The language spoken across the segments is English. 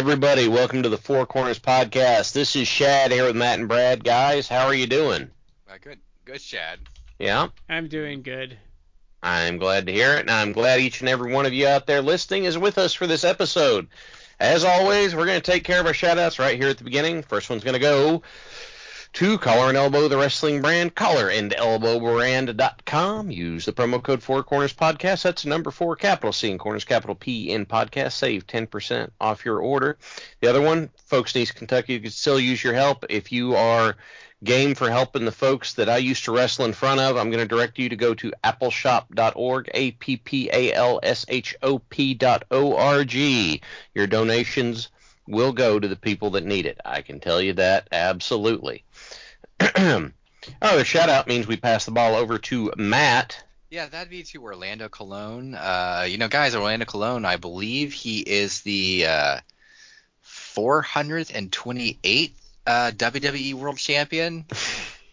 Everybody. Welcome to the Four Corners Podcast. This is Shad here with Matt and Brad. Guys, how are you doing? Uh, good, good, Shad. Yeah, I'm doing good. I'm glad to hear it, and I'm glad each and every one of you out there listening is with us for this episode. As always, we're going to take care of our shout outs right here at the beginning. First one's going to go to Collar and Elbow, the wrestling brand, collarandelbowbrand.com. Use the promo code Four Corners Podcast. That's number four, capital C and Corners, capital P in podcast. Save 10% off your order. The other one, folks in East Kentucky, you can still use your help. If you are game for helping the folks that I used to wrestle in front of, I'm going to direct you to go to appalshop.org, A P P A L S H O P dot O R G. Your donations will go to the people that need it. I can tell you that absolutely. oh, the shout out means we pass the ball over to Matt. Yeah, that'd be to Orlando Colon. Uh, you know, guys, Orlando Colon, I believe he is the uh, 428th uh, WWE World Champion.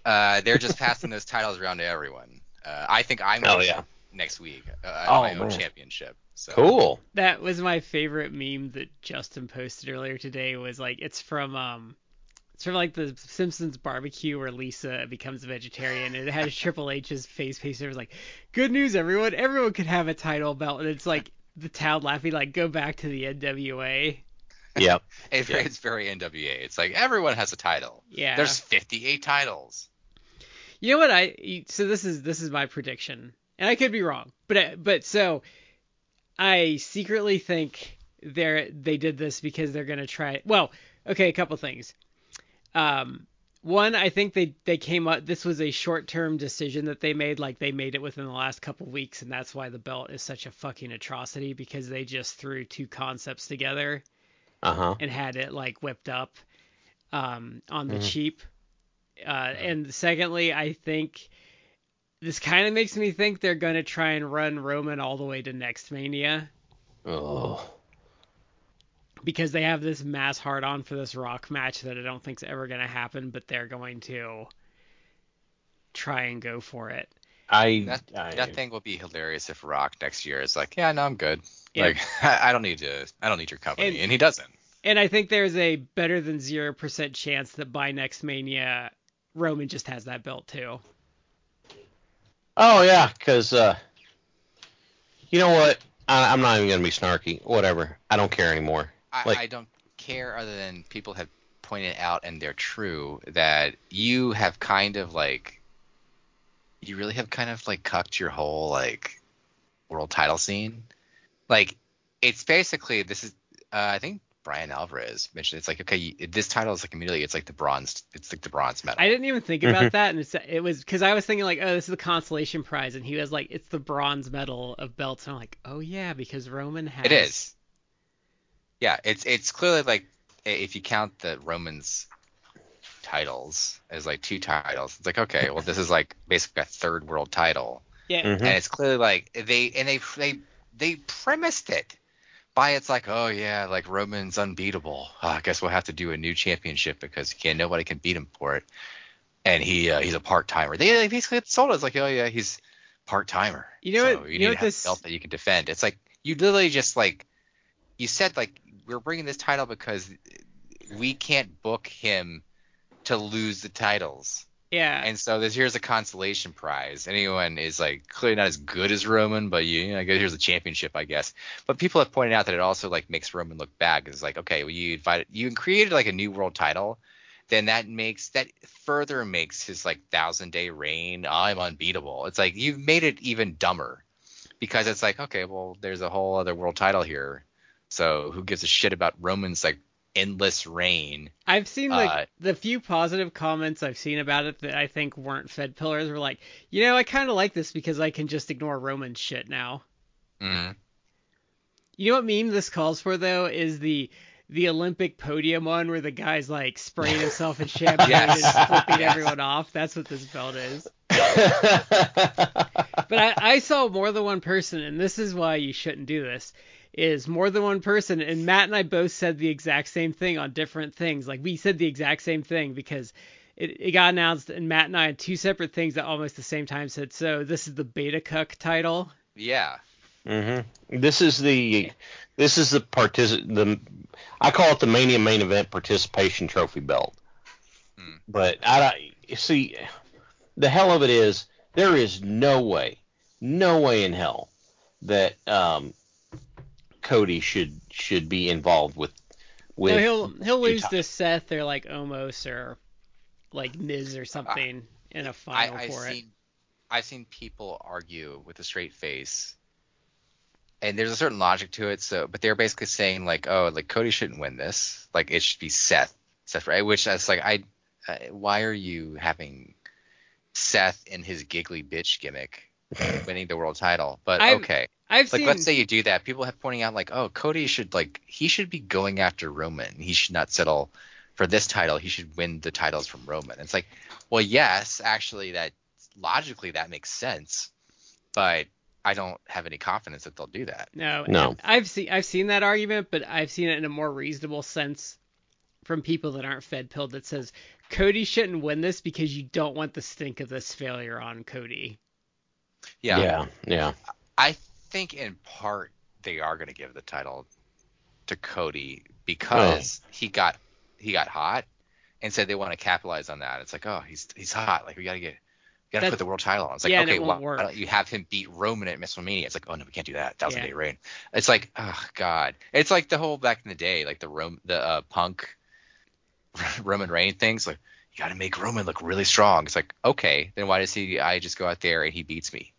Uh, they're just passing those titles around to everyone. Uh, I think I'm Oh, yeah. next week. Uh, Oh, have my own championship. So. Cool. That was my favorite meme that Justin posted earlier today. Was like it's from um, it's of like the Simpsons barbecue where Lisa becomes a vegetarian. And it has Triple H's face pasted. It was like, "Good news, everyone! Everyone could have a title belt." And it's like the town laughing, like, "Go back to the NWA." Yep. It- Yeah. It's very NWA. It's like everyone has a title. Yeah. There's 58 titles. You know what I? So this is this is my prediction, and I could be wrong, but but so I secretly think they're they did this because they're gonna try. Well, okay, a couple things. Um, one, I think they they came up. This was a short term decision that they made. Like they made it within the last couple weeks, and that's why the belt is such a fucking atrocity because they just threw two concepts together Uh huh. and had it like whipped up um, on the Mhm. cheap. Uh, and secondly, I think this kind of makes me think they're going to try and run Roman all the way to next Mania Oh. Because they have this mass hard on for this Rock match that I don't think's ever going to happen, but they're going to try and go for it. I, That, I that thing will be hilarious if Rock next year is like, yeah, no, I'm good. Yeah. Like, I, I don't need to. I don't need your company, And- and, he doesn't. And I think there's a better than 0% chance that by next Mania, Roman just has that belt too. Oh yeah, because uh, you know what? I, I'm not even gonna be snarky. Whatever. I don't care anymore. I, Like- I don't care other than people have pointed out, and they're true, that you have kind of like, you really have kind of like cucked your whole like world title scene. Like, it's basically this is uh, I think Bryan Alvarez mentioned it's like okay, you- this title is like immediately it's like the bronze, it's like the bronze medal. I didn't even think about that, and it's, it was because I was thinking like, oh, this is the consolation prize, and he was like, it's the bronze medal of belts, and I'm like, oh yeah, because Roman has. It is. Yeah, it's it's clearly like if you count the Romans titles as like two titles, it's like okay, well this is like basically a third world title, Yeah. Mhm. and it's clearly like they and they they they premised it by it's like oh yeah like Roman's unbeatable. Uh, I guess we'll have to do a new championship because he can't nobody can beat him for it, and he uh, he's a part timer. They like, basically sold it as like oh yeah he's part timer. You know so what- You you need know to what have this- belt that you can defend. It's like you literally just like you said like we're bringing this title because we can't book him to lose the titles. Yeah. And so this here's a consolation prize. Anyone is like clearly not as good as Roman, but you, you know, I guess here's a championship, I guess. But people have pointed out that it also like makes Roman look bad it's like, okay, well, you invited, you created like a new world title, then that makes that further makes his like thousand day reign. I'm unbeatable. It's like you've made it even dumber because it's like okay, well, there's a whole other world title here. So who gives a shit about Roman's like endless reign? I've seen like Uh, the few positive comments I've seen about it that I think weren't Fed pillars were like, you know, I kind of like this because I can just ignore Roman shit now. Mhm. You know what meme this calls for though is the the Olympic podium one where the guy's like spraying himself in champagne Yes. and flipping Yes. everyone off. That's what this belt is. But I, I saw more than one person, and this is why you shouldn't do this. Is more than one person, and Matt and I both said the exact same thing on different things. Like we said the exact same thing because it, it got announced, and Matt and I had two separate things at almost the same time said, "So this is the Beta Cuck title." Yeah. hmm This is the this is the particip the I call it the Mania main event participation trophy belt. Hmm. But I don't- see the hell of it is there is no way, no way in hell that um, Cody should should be involved with with. No, he'll he'll two lose ti- to Seth or like Omos or like Miz or something in a final I've for it. I've seen people argue with a straight face, and there's a certain logic to it. So, but they're basically saying like, oh, like Cody shouldn't win this. Like it should be Seth. Seth, right? Which is like, I, uh, why are you having Seth in his giggly bitch gimmick winning the world title? But I've- okay, I've like seen let's say you do that, people have pointing out like, oh, Cody should like he should be going after Roman. He should not settle for this title. He should win the titles from Roman. It's like, well, yes, actually, that logically that makes sense, but I don't have any confidence that they'll do that. No, No. I've seen I've seen that argument, but I've seen it in a more reasonable sense from people that aren't fed pilled that says Cody shouldn't win this because you don't want the stink of this failure on Cody. Yeah, yeah, yeah. I think in part they are going to give the title to Cody because he got he got hot and said they want to capitalize on that. It's like, oh, he's he's hot. Like we got to get we got to That's- put the world title on. It's like, yeah, okay, it won't why work. don't you have him beat Roman at WrestleMania? It's like, oh no, we can't do that. Thousand Yeah. day reign. It's like, oh god. It's like the whole back in the day, like the Rome the uh, Punk Roman Reign things. Like you got to make Roman look really strong. It's like, okay, then why does he? I just go out there and he beats me.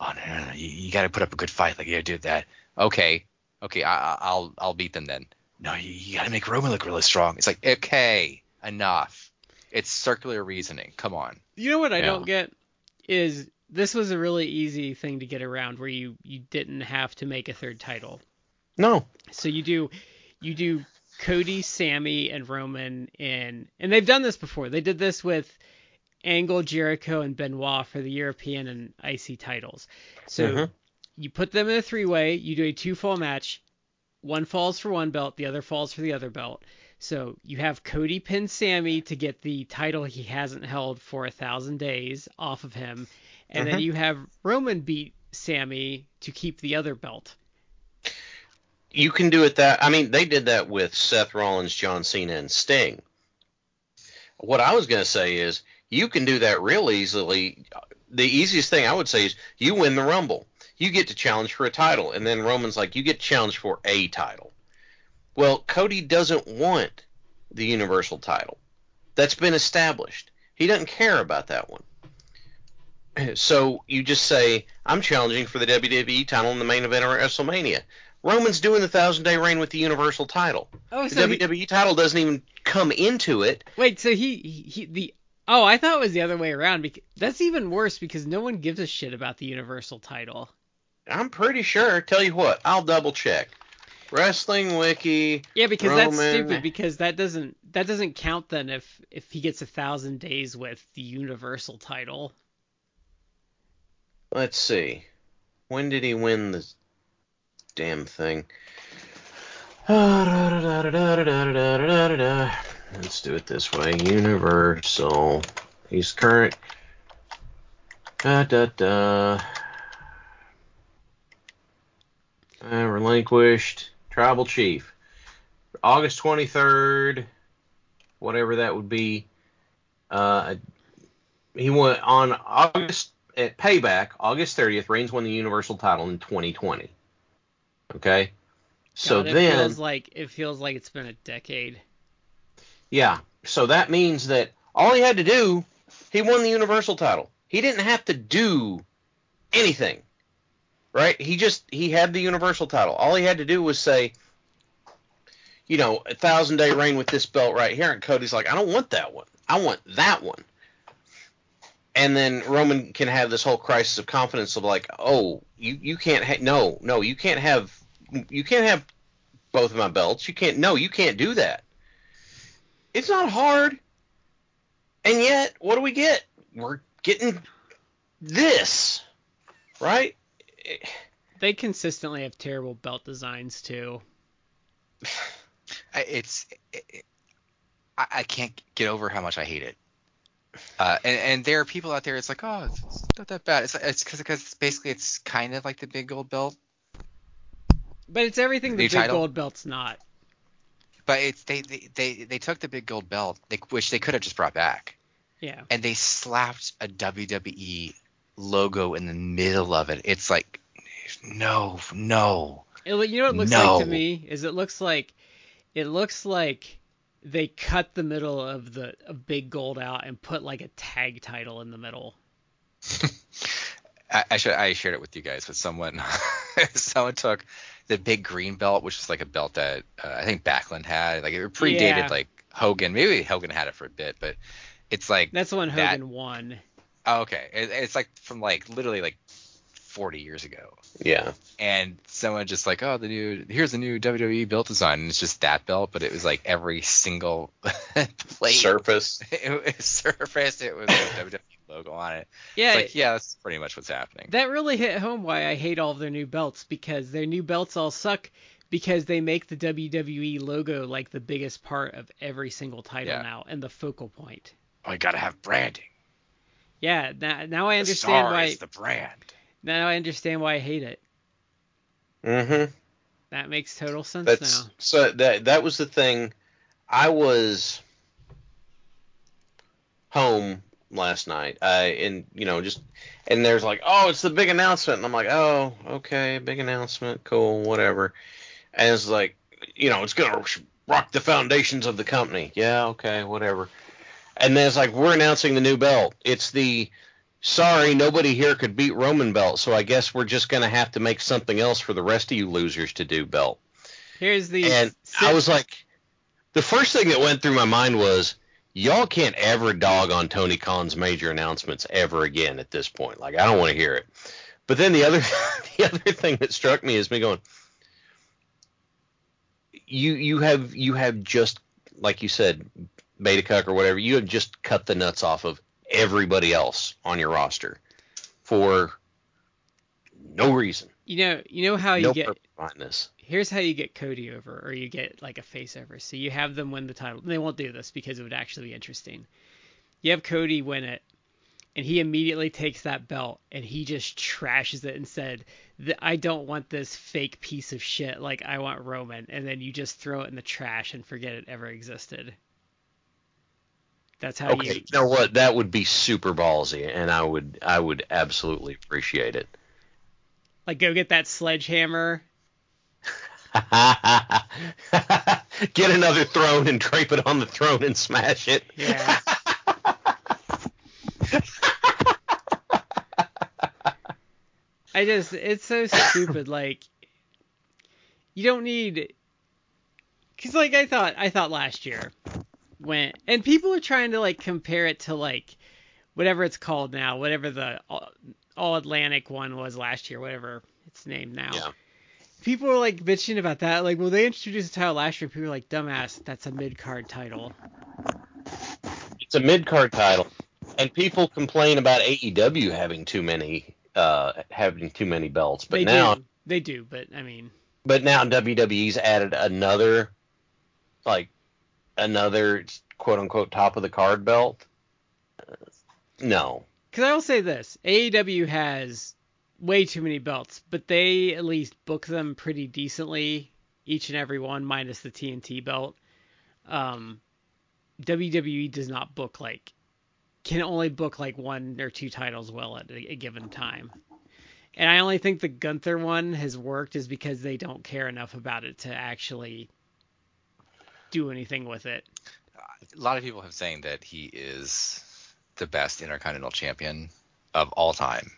Oh no, no, no. You, you got to put up a good fight. Like you got to do that. Okay, okay, I, I- I'll I'll beat them then. No, you, you got to make Roman look really strong. It's like, okay, enough. It's circular reasoning. Come on. You know what I Yeah. don't get is this was a really easy thing to get around where you you didn't have to make a third title. No. So you do you do Cody, Sammy, and Roman in and they've done this before. They did this with Angle, Jericho, and Benoit for the European and IC titles. So Mhm. you put them in a three way, you do a two fall match, one falls for one belt, the other falls for the other belt. So you have Cody pin Sammy to get the title he hasn't held for a thousand days off of him, and then Mhm. you have Roman beat Sammy to keep the other belt. You can do it that I mean they did that with Seth Rollins, John Cena, and Sting. What I was going to say is you can do that real easily. The easiest thing I would say is you win the Rumble. You get to challenge for a title, and then Roman's like, you get challenged for a title. Well, Cody doesn't want the Universal title. That's been established. He doesn't care about that one. So you just say, I'm challenging for the WWE title in the main event of WrestleMania. Roman's doing the thousand day reign with the Universal title. Oh, The so he, WWE title doesn't even come into it. wait, so he, he he the oh, I thought it was the other way around. Because that's even worse because no one gives a shit about the Universal title. I'm pretty sure. Tell you what, I'll double check. Wrestling Wiki. Yeah, because that's stupid. Because that doesn't that doesn't count then if if he gets a thousand days with the Universal title. Let's see. When did he win this damn thing? Let's do it this way. Universal. He's current. Da da da. Uh, relinquished. Tribal chief. August 23rd. Whatever that would be. Uh, he went on August at Payback, August 30th. Reigns won the Universal title in 2020. Okay. So God, it then, feels like it feels like it's been a decade. yeah. So that means that all he had to do, he won the Universal title. He didn't have to do anything. Right? He just he had the Universal title. All he had to do was say, you know, a thousand day reign with this belt right here. And Cody's like, I don't want that one. I want that one. And then Roman can have this whole crisis of confidence of like, oh, you you can't ha- no no you can't have you can't have both of my belts. You can't no you can't do that. It's not hard. And yet, what do we get? We're getting this, right? They consistently have terrible belt designs too. It's it, I, I can't get over how much I hate it. Uh, and, and there are people out there. It's like, oh, it's, it's not that bad. It's it's because because basically it's kind of like the big gold belt, But it's everything the New big title? gold belt's not. but it's they they they, they took the big gold belt, they, which they could have just brought back, Yeah. and they slapped a WWE logo in the middle of it. It's like, no, no. It, you know what it looks like to me is it looks like it looks like they cut the middle of the of big gold out and put like a tag title in the middle. I, I should I shared it with you guys, but someone someone took the big green belt, which is like a belt that uh, I think Backlund had. Like it predated Yeah. like Hogan. Maybe Hogan had it for a bit, but it's like That's the one That- Hogan won. oh, okay. It, it's like from like literally like 40 years ago. Yeah. And someone just like, oh, the new here's the new WWE belt design, and it's just that belt, but it was like every single plate Surface. it was surfaced. It was a WWE logo on it. Yeah, It's like, yeah, that's pretty much what's happening. that really hit home why I hate all of their new belts because their new belts all suck because they make the WWE logo like the biggest part of every single title Yeah. now and the focal point. Oh, you gotta have branding. Yeah, now, now I The understand star why is the brand. Now I understand why I hate it. Mm-hmm. That makes total sense That's now. so that that was the thing. I was home last night. I and you know just and there's like, oh, it's the big announcement, and I'm like, oh, okay, big announcement, cool, whatever. And it's like, you know, it's gonna rock the foundations of the company. Yeah, okay, whatever. And then it's like, we're announcing the new belt. It's the sorry, nobody here could beat Roman belt, so I guess we're just gonna have to make something else for the rest of you losers to do belt. Here's the And I was like, the first thing that went through my mind was, y'all can't ever dog on Tony Khan's major announcements ever again at this point. Like, I don't want to hear it. But then the other, the other thing that struck me is me going, you you have you have just like you said, beta cuck or whatever. You have just cut the nuts off of everybody else on your roster for no reason, you know you know how you no get this. here's how you get Cody over, or you get like a face over. So you have them win the title. They won't do this because it would actually be interesting. You have Cody win it, and he immediately takes that belt and he just trashes it and said, "I don't want this fake piece of shit. Like I want Roman." And then you just throw it in the trash and forget it ever existed. That's how Okay, you. you know what? That would be super ballsy, and I would I would absolutely appreciate it. Like go get that sledgehammer. Get another throne and drape it on the throne and smash it. Yeah. I just it's so stupid like you don't need cuz like I thought I thought last year when and people are trying to like compare it to like whatever it's called now, whatever the all, all Atlantic one was last year, whatever it's named now. Yeah. People are like bitching about that. Like, well, they introduced the title last year. People are like, dumbass, that's a mid card title. It's a mid card title, and people complain about AEW having too many uh having too many belts. But they now, do. They do, but I mean, but now WWE's added another, like, another quote unquote top of the card belt. Uh, no. because I will say this: AEW has way too many belts, but they at least book them pretty decently, each and every one, minus the TNT belt. Um, WWE does not book like can only book like one or two titles well at a, a given time. And I only think the Gunther one has worked is because they don't care enough about it to actually do anything with it. a lot of people have saying that he is the best Intercontinental Champion of all time.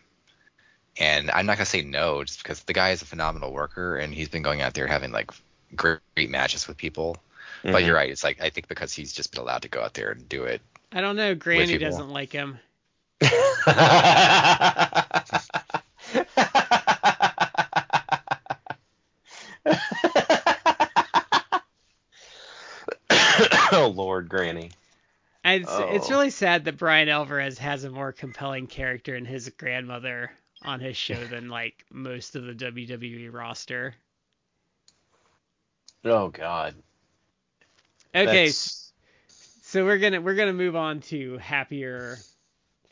And I'm not gonna say no, just because the guy is a phenomenal worker and he's been going out there having like great, great matches with people. But Mhm. you're right. It's like I think because he's just been allowed to go out there and do it. I don't know. Granny doesn't like him. oh Lord, Granny. It's, it's Oh. really sad that Bryan Alvarez has a more compelling character in his grandmother on his show than like most of the WWE roster. Oh God. Okay, That's- so we're gonna we're gonna move on to happier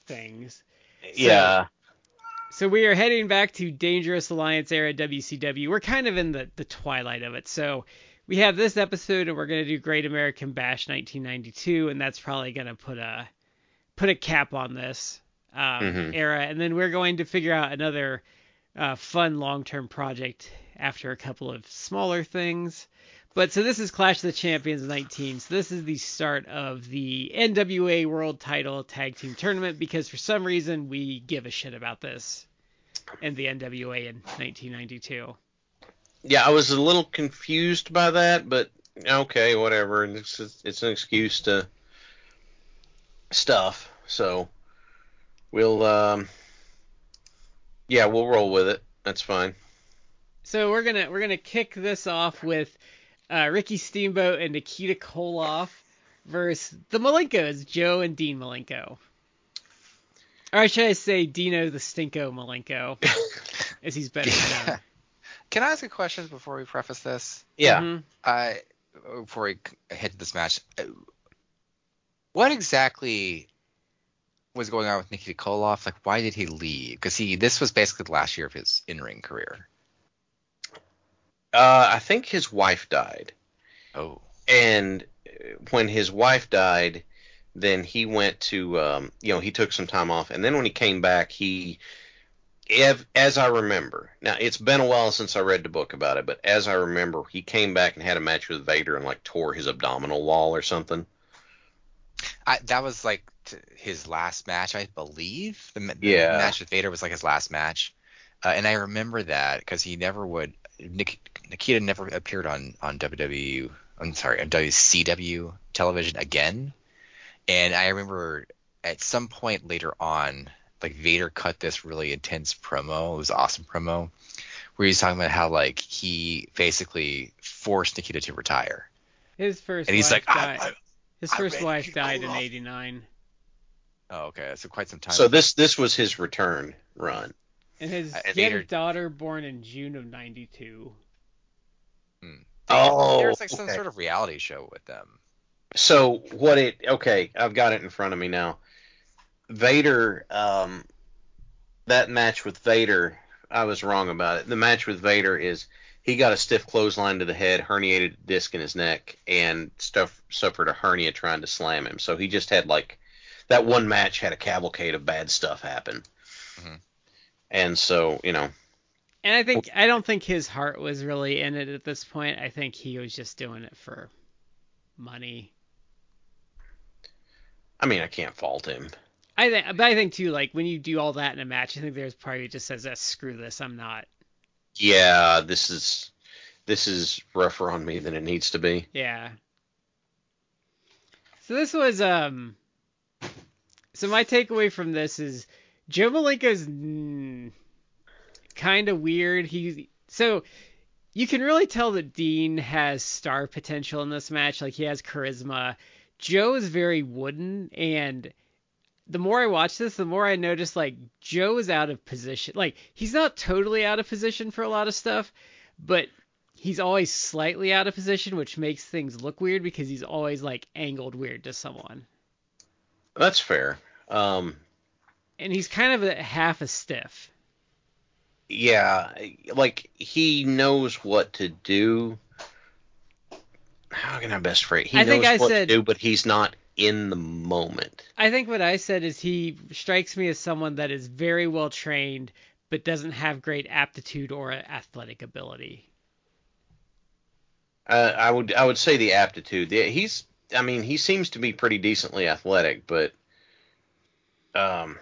things. yeah. So we are heading back to Dangerous Alliance era WCW. We're kind of in the, the twilight of it. So we have this episode and we're gonna do Great American Bash 1992, and that's probably gonna put a put a cap on this um, Mhm. era. And then we're going to figure out another uh, fun long term project after a couple of smaller things. But so this is Clash of the Champions 19. So this is the start of the NWA World Title Tag Team Tournament because for some reason we give a shit about this in the NWA in 1992. Yeah, I was a little confused by that, but okay, whatever. It's it's an excuse to stuff. So we'll um yeah, we'll roll with it. That's fine. So we're gonna we're gonna kick this off with uh, Ricky Steamboat and Nikita Koloff versus the Malenkos, Joe and Dean Malenko. Or should I say Dino the Stinko Malenko, as he's better known. Can I ask a question before we preface this? Yeah. Mhm. Uh, before we head to this match, uh, what exactly was going on with Nikita Koloff? Like, why did he leave? Because he this was basically the last year of his in-ring career. Uh I think his wife died. Oh, and uh, when his wife died then he went to um you know he took some time off and then when he came back he ev- as i remember now it's been a while since i read the book about it but as i remember he came back and had a match with vader and like tore his abdominal wall or something I, that was like t- his last match, I believe. The, the Yeah. match with Vader was like his last match, uh, and I remember that because he never would. Nik, Nikita never appeared on on WWE. I'm sorry, on WCW television again. And I remember at some point later on, like Vader cut this really intense promo. It was an awesome promo where he's talking about how like he basically forced Nikita to retire. His first And he's wife like, died. I, I, His I first wife died in '89, oh, okay, so quite some time. so this this was his return run and his Uh, and he had a Vader- daughter born in June of '92. oh There's like some okay. sort of reality show with them. So what it okay, I've got it in front of me now. Vader, um, that match with Vader, I was wrong about it. The match with Vader is he got a stiff clothesline to the head, herniated disc in his neck, and stuff suffered a hernia trying to slam him. So he just had like that one match had a cavalcade of bad stuff happen. Mhm. And so you know, And I think I don't think his heart was really in it at this point. I think he was just doing it for money. I mean, I can't fault him. I think, but I think too, like when you do all that in a match, I think there's probably just says, "Ah, "Screw this, I'm not." Yeah, this is this is rougher on me than it needs to be. Yeah. So this was um. So my takeaway from this is Joe Malenko's mm, kind of weird. He so you can really tell that Dean has star potential in this match. Like he has charisma. Joe is very wooden, and the more I watch this, the more I notice like Joe is out of position. Like he's not totally out of position for a lot of stuff, but he's always slightly out of position, which makes things look weird because he's always like angled weird to someone. That's fair. Um, And he's kind of a half a stiff. yeah, like he knows what to do. How can I best phrase? He I knows think I what said- to do, but he's not in the moment. I think what I said is he strikes me as someone that is very well trained but doesn't have great aptitude or athletic ability. Uh, I would I would say the aptitude. Yeah, he's I mean, he seems to be pretty decently athletic, but um,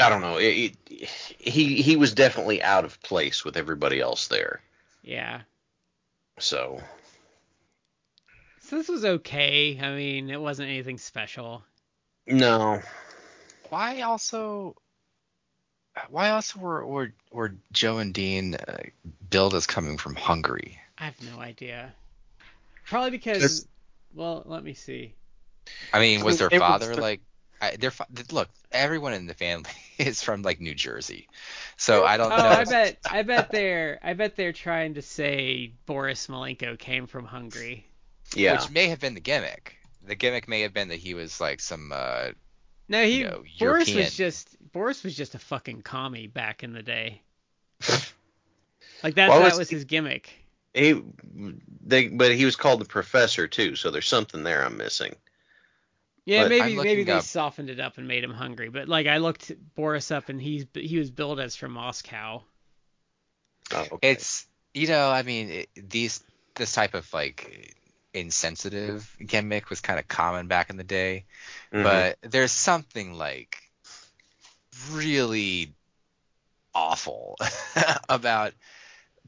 I don't know. It, it, he he was definitely out of place with everybody else there. Yeah. So So this was okay. I mean, it wasn't anything special. no, Why also? Why also were were, were Joe and Dean uh, billed as coming from Hungary? I have no idea. Probably because. There's- Well, let me see. I mean, was their It was father the- like? I, their fa- look, everyone in the family is from like New Jersey, so I don't Oh, know. I bet. I bet they're. I bet they're trying to say Boris Malenko came from Hungary. Yeah, Which may have been the gimmick. The gimmick may have been that he was like some. Uh, No, he. You know, Boris European. was just. Boris was just a fucking commie back in the day. Like that. Well, that it's- was his gimmick. he they but he was called the professor too, so there's something there I'm missing. Yeah, But maybe maybe they up- softened it up and made him hungry. But like I looked Boris up and he's he was billed as from Moscow. Oh, okay. it's you know, I mean, it, these this type of like insensitive gimmick was kind of common back in the day, Mhm. but there's something like really awful about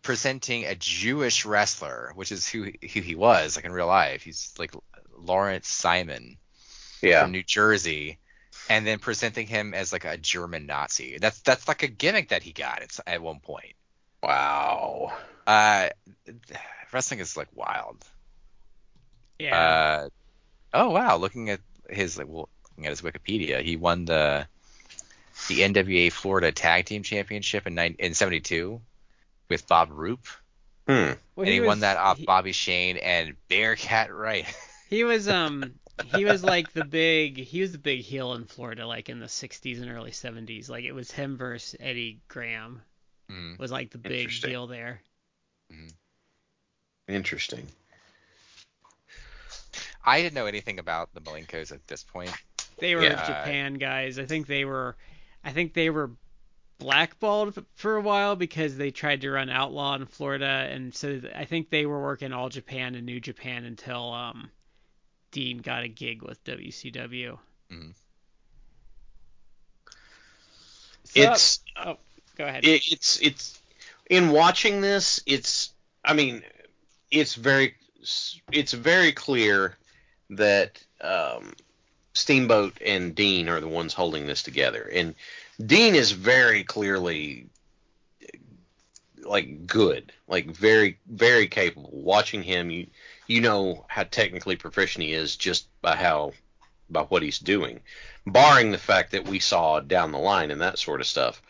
presenting a Jewish wrestler, which is who who he was, like in real life. He's like Lawrence Simon yeah, from New Jersey, and then presenting him as like a German Nazi. That's that's like a gimmick that he got it's, at one point. wow. Uh, wrestling is like wild. Yeah. Uh, oh wow, looking at his like well, looking at his Wikipedia, he won the the NWA Florida Tag Team Championship in nine, in '72 with Bob Roop, Hmm. well, and he, was, won that off he, Bobby Shane and Bearcat Wright. he was um he was like the big he was the big heel in Florida like in the 60s and early 70s. Like it was him versus Eddie Graham Mhm. was like the big Interesting. deal there. Interesting. I didn't know anything about the Malenkos at this point. They were Yeah. Japan guys. I think they were I think they were blackballed for a while because they tried to run Outlaw in Florida and so I think they were working all Japan and New Japan until um Dean got a gig with WCW. Mhm. So- It's oh, go ahead. it, it's it's in watching this it's i mean it's very it's very clear that um steamboat and dean are the ones holding this together. And dean is very clearly like good like very very capable. Watching him you you know how technically proficient he is just by how by what he's doing. Barring the fact that we saw down the line and that sort of stuff.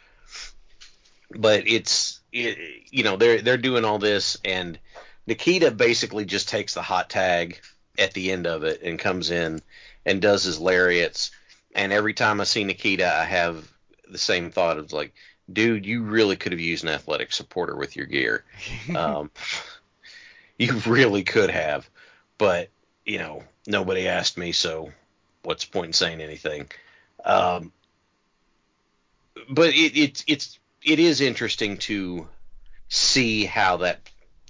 But it's it, you know they're they're doing all this and Nikita basically just takes the hot tag at the end of it and comes in and does his lariats. And every time I see Nikita I have the same thought of like dude you really could have used an athletic supporter with your gear. Um, you really could have. But you know nobody asked me so what's the point in saying anything? Um, but it, it it's it is interesting to see how that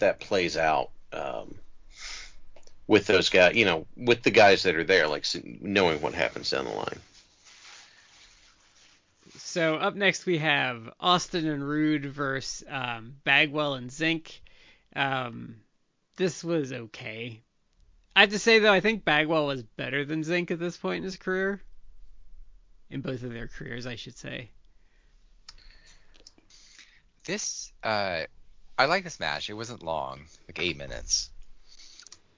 that plays out. Um, with those guys. You know, with the guys that are there, like knowing what happens down the line. So up next we have Austin and Rude versus um, Bagwell and Zenk. Um, this was okay. I have to say though, I think Bagwell was better than Zenk at this point in his career. In both of their careers, I should say. This uh I like this match. It wasn't long, like eight minutes.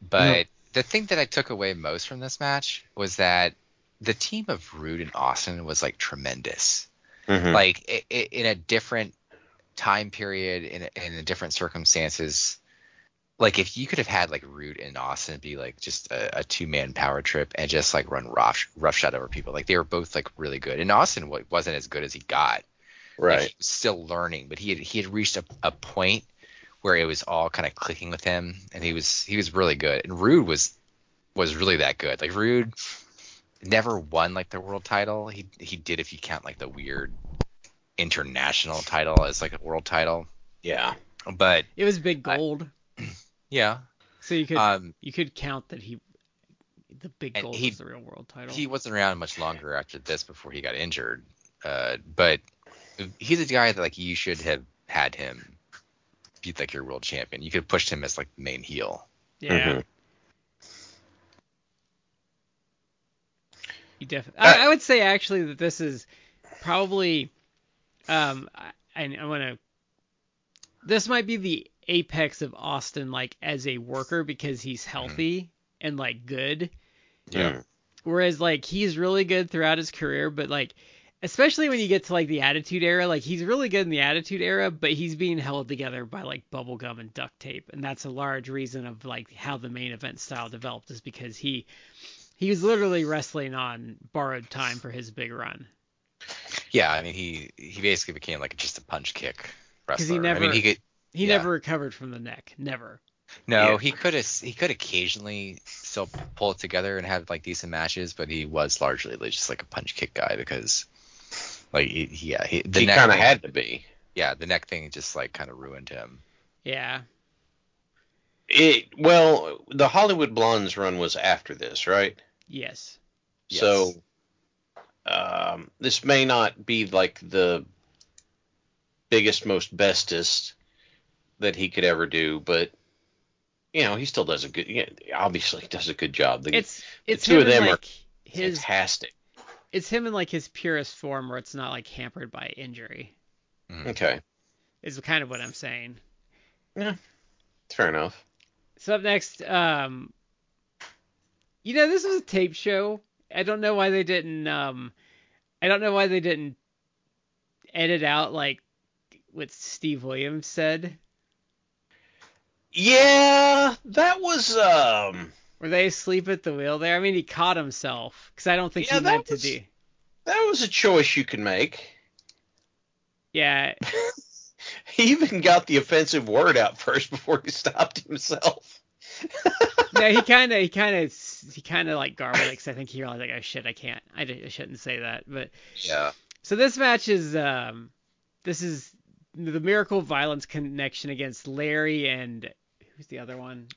But the thing that I took away most from this match was that the team of Rude and Austin was like tremendous. Mhm. Like i i in a different time period, in in a different circumstances. Like if you could have had like Rude and Austin be like just a, a two man power trip and just like run rough roughshod over people, like they were both like really good. And Austin wasn't as good as he got. Like, right. he was still learning, but he had he had reached a, a point where it was all kind of clicking with him, and he was he was really good. And Rude was was really that good. Like Rude never won like the world title. He he did if you count like the weird international title as like a world title. Yeah. But It was big I- gold, yeah, so you could um, you could count that he the big gold he- is the real world title. He wasn't around much longer after this before he got injured. Uh, but he's a guy that like you should have had him be like your world champion. You could have pushed him as like the main heel. yeah. Mhm. You definitely. Uh, I, I would say actually that this is probably, um, I, I want to. This might be the apex of Austin, like as a worker, because he's healthy and like good. Yeah. Whereas like he's really good throughout his career, but like especially when you get to like the Attitude Era, like he's really good in the Attitude Era, but he's being held together by like bubble gum and duct tape, and that's a large reason of like how the main event style developed is because he he was literally wrestling on borrowed time for his big run. Yeah, I mean he he basically became like just a punch kick wrestler. he I mean he could He Yeah. never recovered from the neck, never. no Yeah. he could have he could occasionally still pull it together and have like decent matches, but he was largely just like a punch kick guy because like he, he- yeah he, the he kind of had to be. yeah the neck thing just like kind of ruined him. Yeah. It well, the Hollywood Blondes run was after this, right? Yes. Yes. So um, this may not be like the biggest, most bestest that he could ever do, but you know he still does a good. Yeah, obviously does a good job. The, It's it's two of in them are his fantastic. It's him in like his purest form where it's not like hampered by injury. Okay, Is kind of what I'm saying. Yeah. Fair enough. So up next, um, you know, this was a tape show. I don't know why they didn't. Um, I don't know why they didn't edit out like what Steve Williams said. Yeah, that was um, Were they asleep at the wheel there? I mean, he caught himself because I don't think Yeah, he meant was- to do. that was a choice you could make. Yeah, He even got the offensive word out first before he stopped himself. no, he kind of, he kind of, he kind of like garbled it because I think he realized like, oh shit, I can't, I, I shouldn't say that. But Yeah. So this match is um this is the Miracle Violence connection against Larry and who's the other one?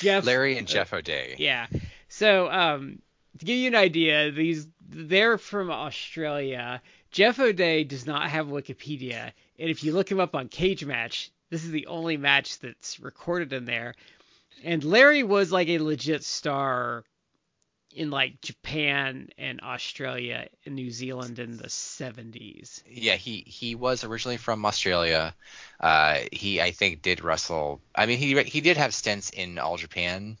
Jeff Larry and Jeff O'Day. Yeah. So um to give you an idea, these they're from Australia. Jeff O'Day does not have Wikipedia, and if you look him up on Cage Match, this is the only match that's recorded in there. And Larry was like a legit star in like Japan and Australia and New Zealand in the 70s. Yeah, he he was originally from Australia. Uh, he I think did wrestle. I mean, he he did have stints in All Japan.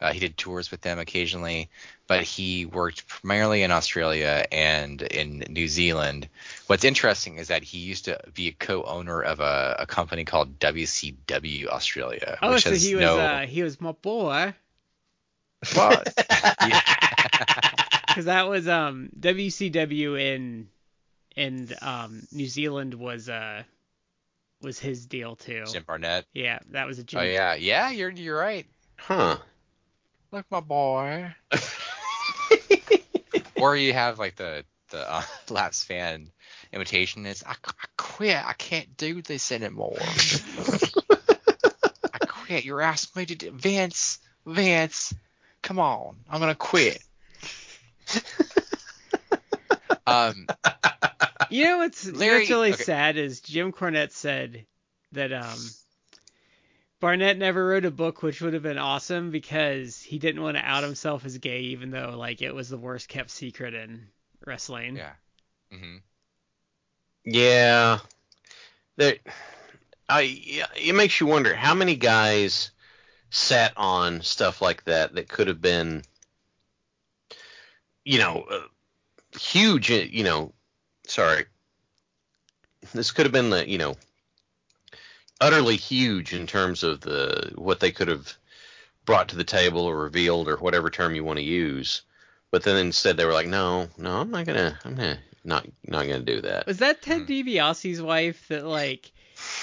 Uh, he did tours with them occasionally, but he worked primarily in Australia and in New Zealand. What's interesting is that he used to be a co-owner of a, a company called WCW Australia, Oh, which so he was no. uh, he was my boy. What? Yeah. because that was um WCW in in um New Zealand was uh was his deal too. Jim Barnett. Yeah, that was a Jim. Oh yeah, yeah. You're you're right. Huh. Look, my boy. or you have like the the uh, Laps fan imitation is I, I quit. I can't do this anymore. I quit. You're asking me to do Vince. Vince, come on. I'm gonna quit. um, You know what's Larry- what's really okay. sad is Jim Cornette said that um Barnett never wrote a book, which would have been awesome because he didn't want to out himself as gay, even though like it was the worst kept secret in wrestling. yeah. hmm Yeah. There I yeah, it makes you wonder how many guys sat on stuff like that that could have been you know uh, huge uh, you know sorry. This could have been the you know utterly huge in terms of the what they could have brought to the table or revealed or whatever term you want to use. But then instead they were like no no i'm not gonna i'm gonna not not gonna do that. Was that Ted Hmm. DiBiase's wife that like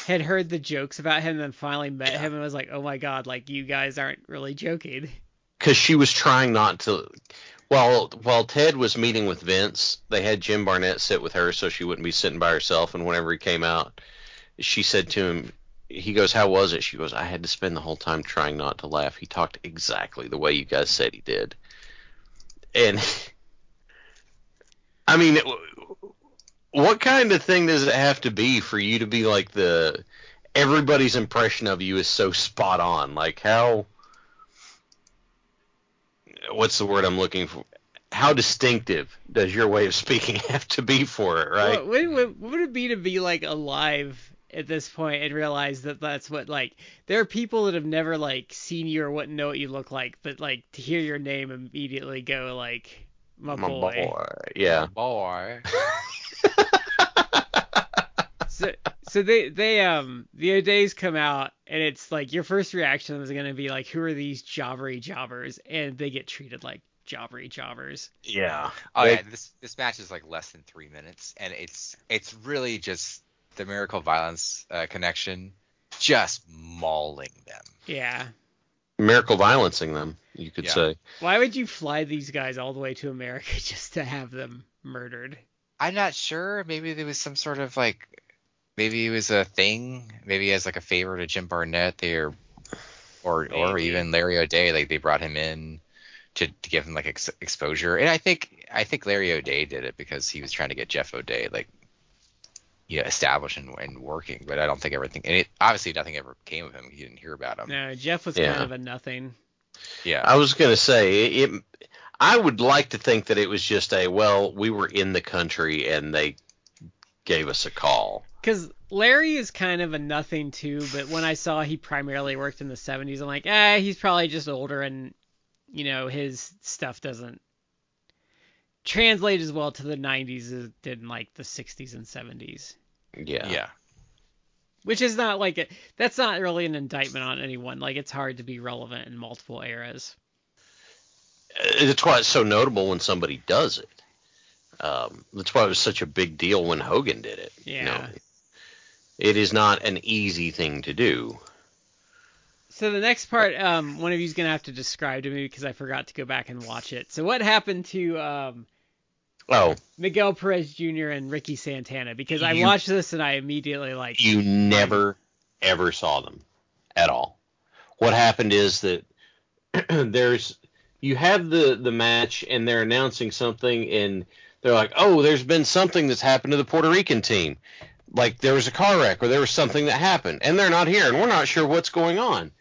had heard the jokes about him and then finally met him and was like, "Oh my god, like you guys aren't really joking." because she was trying not to. While while Ted was meeting with Vince, they had Jim Barnett sit with her so she wouldn't be sitting by herself. And whenever he came out, she said to him, he goes, "How was it?" She goes, "I had to spend the whole time trying not to laugh. He talked exactly the way you guys said he did." and I mean, what kind of thing does it have to be for you to be like the everybody's impression of you is so spot on? Like how what's the word I'm looking for? How distinctive does your way of speaking have to be for it, right? What, what, what would it be to be like alive at this point and realize that that's what like there are people that have never like seen you or wouldn't know what you look like, but like to hear your name immediately go like my, My boy. boy. Yeah. Boy. So so they they um the O'Days come out and it's like your first reaction is gonna be like who are these jobbery jobbers and they get treated like jobbery jobbers. Yeah. Oh They- yeah, this this match is like less than three minutes, and it's it's really just the miracle violence uh, connection just mauling them. Yeah. Miracle violencing them, you could Yeah. say. Why would you fly these guys all the way to America just to have them murdered? I'm not sure. Maybe there was some sort of like, maybe it was a thing. Maybe as like a favor to Jim Barnett, there, or or even Larry O'Day, like they brought him in to, to give him like ex- exposure. And I think I think Larry O'Day did it because he was trying to get Jeff O'Day like, you know, established and, and working. But I don't think everything. And it obviously nothing ever came of him. You didn't hear about him. No, Jeff was Yeah. kind of a nothing. Yeah. I was gonna say it, it. I would like to think that it was just a well, we were in the country and they gave us a call. Because Larry is kind of a nothing too, but when I saw he primarily worked in the 70s, I'm like, ah, he's probably just older and, you know, his stuff doesn't translate as well to the 90s as it did in like the 60s and 70s. Yeah. yeah. Which is not like a, that's not really an indictment on anyone. Like it's hard to be relevant in multiple eras. That's why it's so notable when somebody does it. Um, that's why it was such a big deal when Hogan did it. you know. It is not an easy thing to do. So the next part, um, one of you's gonna have to describe to me because I forgot to go back and watch it. So what happened to um, Oh, Miguel Perez Jr. and Ricky Santana? Because I watched this and I immediately like, you never ever saw them at all. What happened is that there's you have the the match and they're announcing something and they're like, "Oh, there's been something that's happened to the Puerto Rican team." Like there was a car wreck or there was something that happened and they're not here and we're not sure what's going on.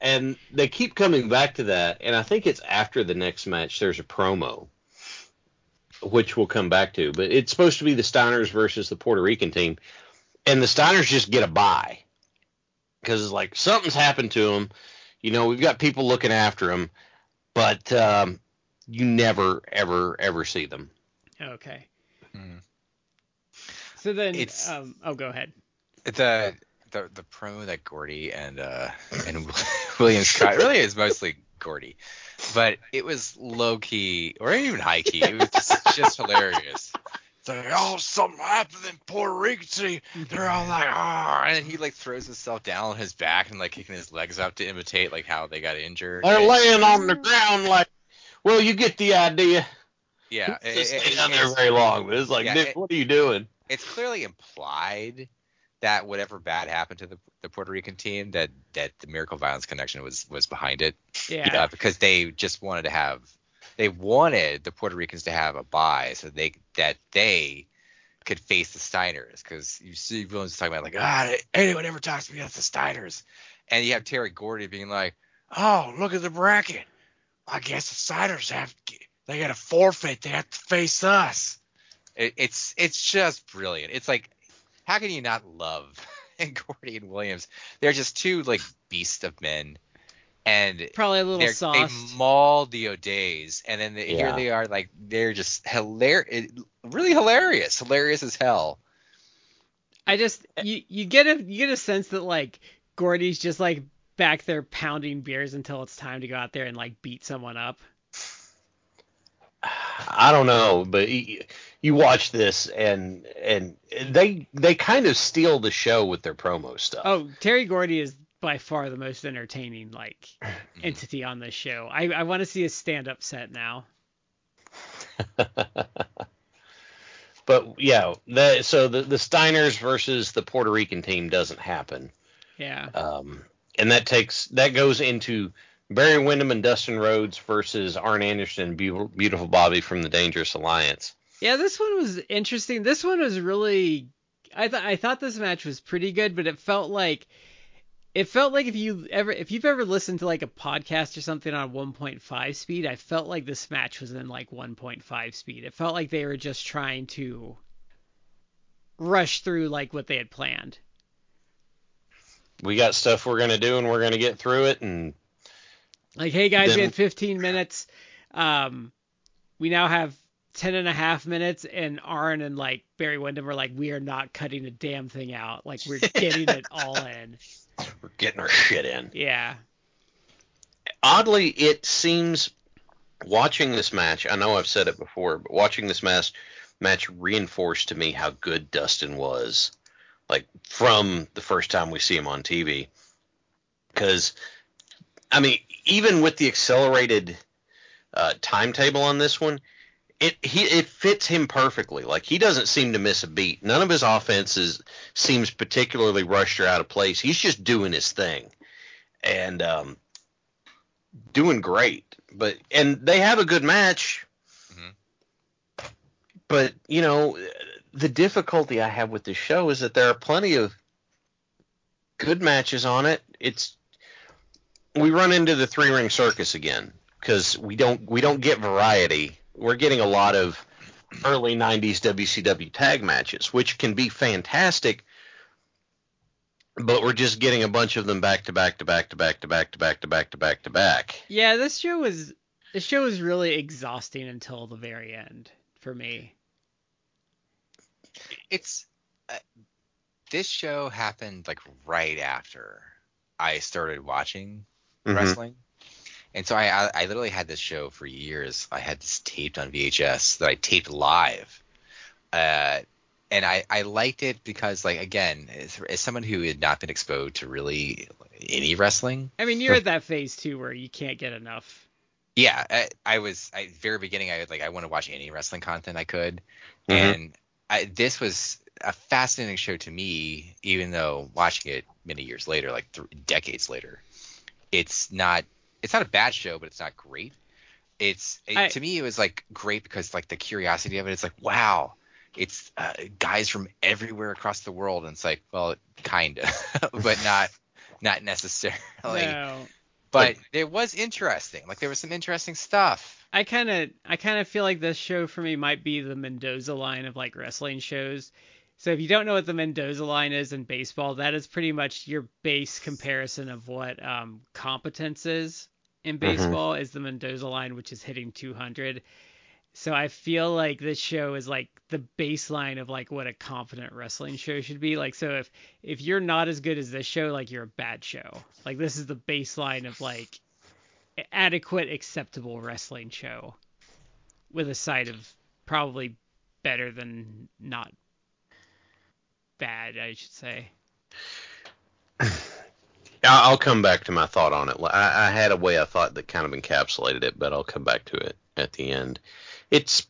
And they keep coming back to that and I think it's after the next match there's a promo which we'll come back to, but it's supposed to be the Steiners versus the Puerto Rican team and the Steiners just get a buy because it's like something's happened to them. You know, we've got people looking after them, but um, you never, ever, ever see them. okay. Hmm. So then, It's- um, oh, go ahead. the the the promo that Gordy and uh and William Scott really is mostly Gordy, but it was low key or even high key. It was just, just hilarious. It's like, oh, something happened in Puerto Rico. City. They're all like, ah, and then he like throws himself down on his back and like kicking his legs up to imitate like how they got injured. They're And- laying on the ground like, well, you get the idea. yeah, it- Just it- stay it- down there very long, but it's like, Yeah, Nick, it- what are you doing? It's clearly implied that whatever bad happened to the, the Puerto Rican team, that that the Miracle Violence Connection was was behind it. Yeah. uh, because they just wanted to have they wanted the Puerto Ricans to have a buy so they that they could face the Steiners. Because you see villains talking about like ah anyone ever talks to me that's the Steiners? And you have Terry Gordy being like oh look at the bracket. I guess the Steiners have they got to forfeit. They have to face us it, it's it's just brilliant it's like how can you not love and Gordy and Williams they're just two like beasts of men and Probably a little they're, they sauced. maul the O'Days, and then they, here they are, like they're just hilarious, really hilarious, hilarious as hell. I just you you get a you get a sense that like Gordy's just like back there pounding beers until it's time to go out there and like beat someone up. I don't know, but you, you watch this and and they they kind of steal the show with their promo stuff. Oh, Terry Gordy is by far the most entertaining like entity on this show. I I want to see a stand up set now. But yeah, that so the the Steiners versus the Puerto Rican team doesn't happen. Yeah. um, and that takes that goes into Barry Windham and Dustin Rhodes versus Arn Anderson and Beautiful Bobby from the Dangerous Alliance. Yeah, this one was interesting. This one was really I thought I thought this match was pretty good, but it felt like it felt like if you ever if you've ever listened to like a podcast or something on 1.5 speed, I felt like this match was in like 1.5 speed. It felt like they were just trying to rush through like what they had planned. We got stuff we're gonna do and we're gonna get through it and Like, hey guys, we had 15 minutes. Um, we now have 10 and a half minutes, and Arn and like Barry Windham are like, we are not cutting a damn thing out. Like, we're getting it all in. we're getting our shit in. Yeah. Oddly, it seems watching this match. I know I've said it before, but watching this match match reinforced to me how good Dustin was, like from the first time we see him on TV. Because, I mean, even with the accelerated uh, timetable on this one, it he it fits him perfectly. Like he doesn't seem to miss a beat. None of his offenses seems particularly rushed or out of place. He's just doing his thing, and um, doing great. But and they have a good match. Mhm. But you know, the difficulty I have with this show is that there are plenty of good matches on it. It's we run into the three ring circus again because we don't we don't get variety. We're getting a lot of early 90s WCW tag matches, which can be fantastic, but we're just getting a bunch of them back to back to back to back to back to back to back to back to back. Yeah, this show was this show was really exhausting until the very end for me. It's uh, this show happened like right after I started watching Mhm. wrestling. And so I, I I literally had this show for years. I had this taped on VHS that I taped live. Uh and I, I liked it because like again, as, as someone who had not been exposed to really any wrestling, I mean, you're at that phase too where you can't get enough. yeah, I, I was I very beginning I was like I want to watch any wrestling content I could. Mhm. And I, this was a fascinating show to me, even though watching it many years later, like th- decades later, it's not it's not a bad show, but it's not great. It's it, I- to me it was like great because like the curiosity of it. It's like wow, it's uh, guys from everywhere across the world, and it's like well, kind of, but not not necessarily. no. But it was interesting. Like there was some interesting stuff. I kind of I kind of feel like this show for me might be the Mendoza line of like wrestling shows. So if you don't know what the Mendoza line is in baseball, that is pretty much your base comparison of what um, competence is in baseball is the Mendoza line, which is hitting 200. So I feel like this show is like the baseline of like what a confident wrestling show should be. Like so if if you're not as good as this show, like you're a bad show. Like this is the baseline of like adequate, acceptable wrestling show with a side of probably better than not bad, I should say. I'll come back to my thought on it. I, I had a way I thought that kind of encapsulated it, but I'll come back to it at the end. It's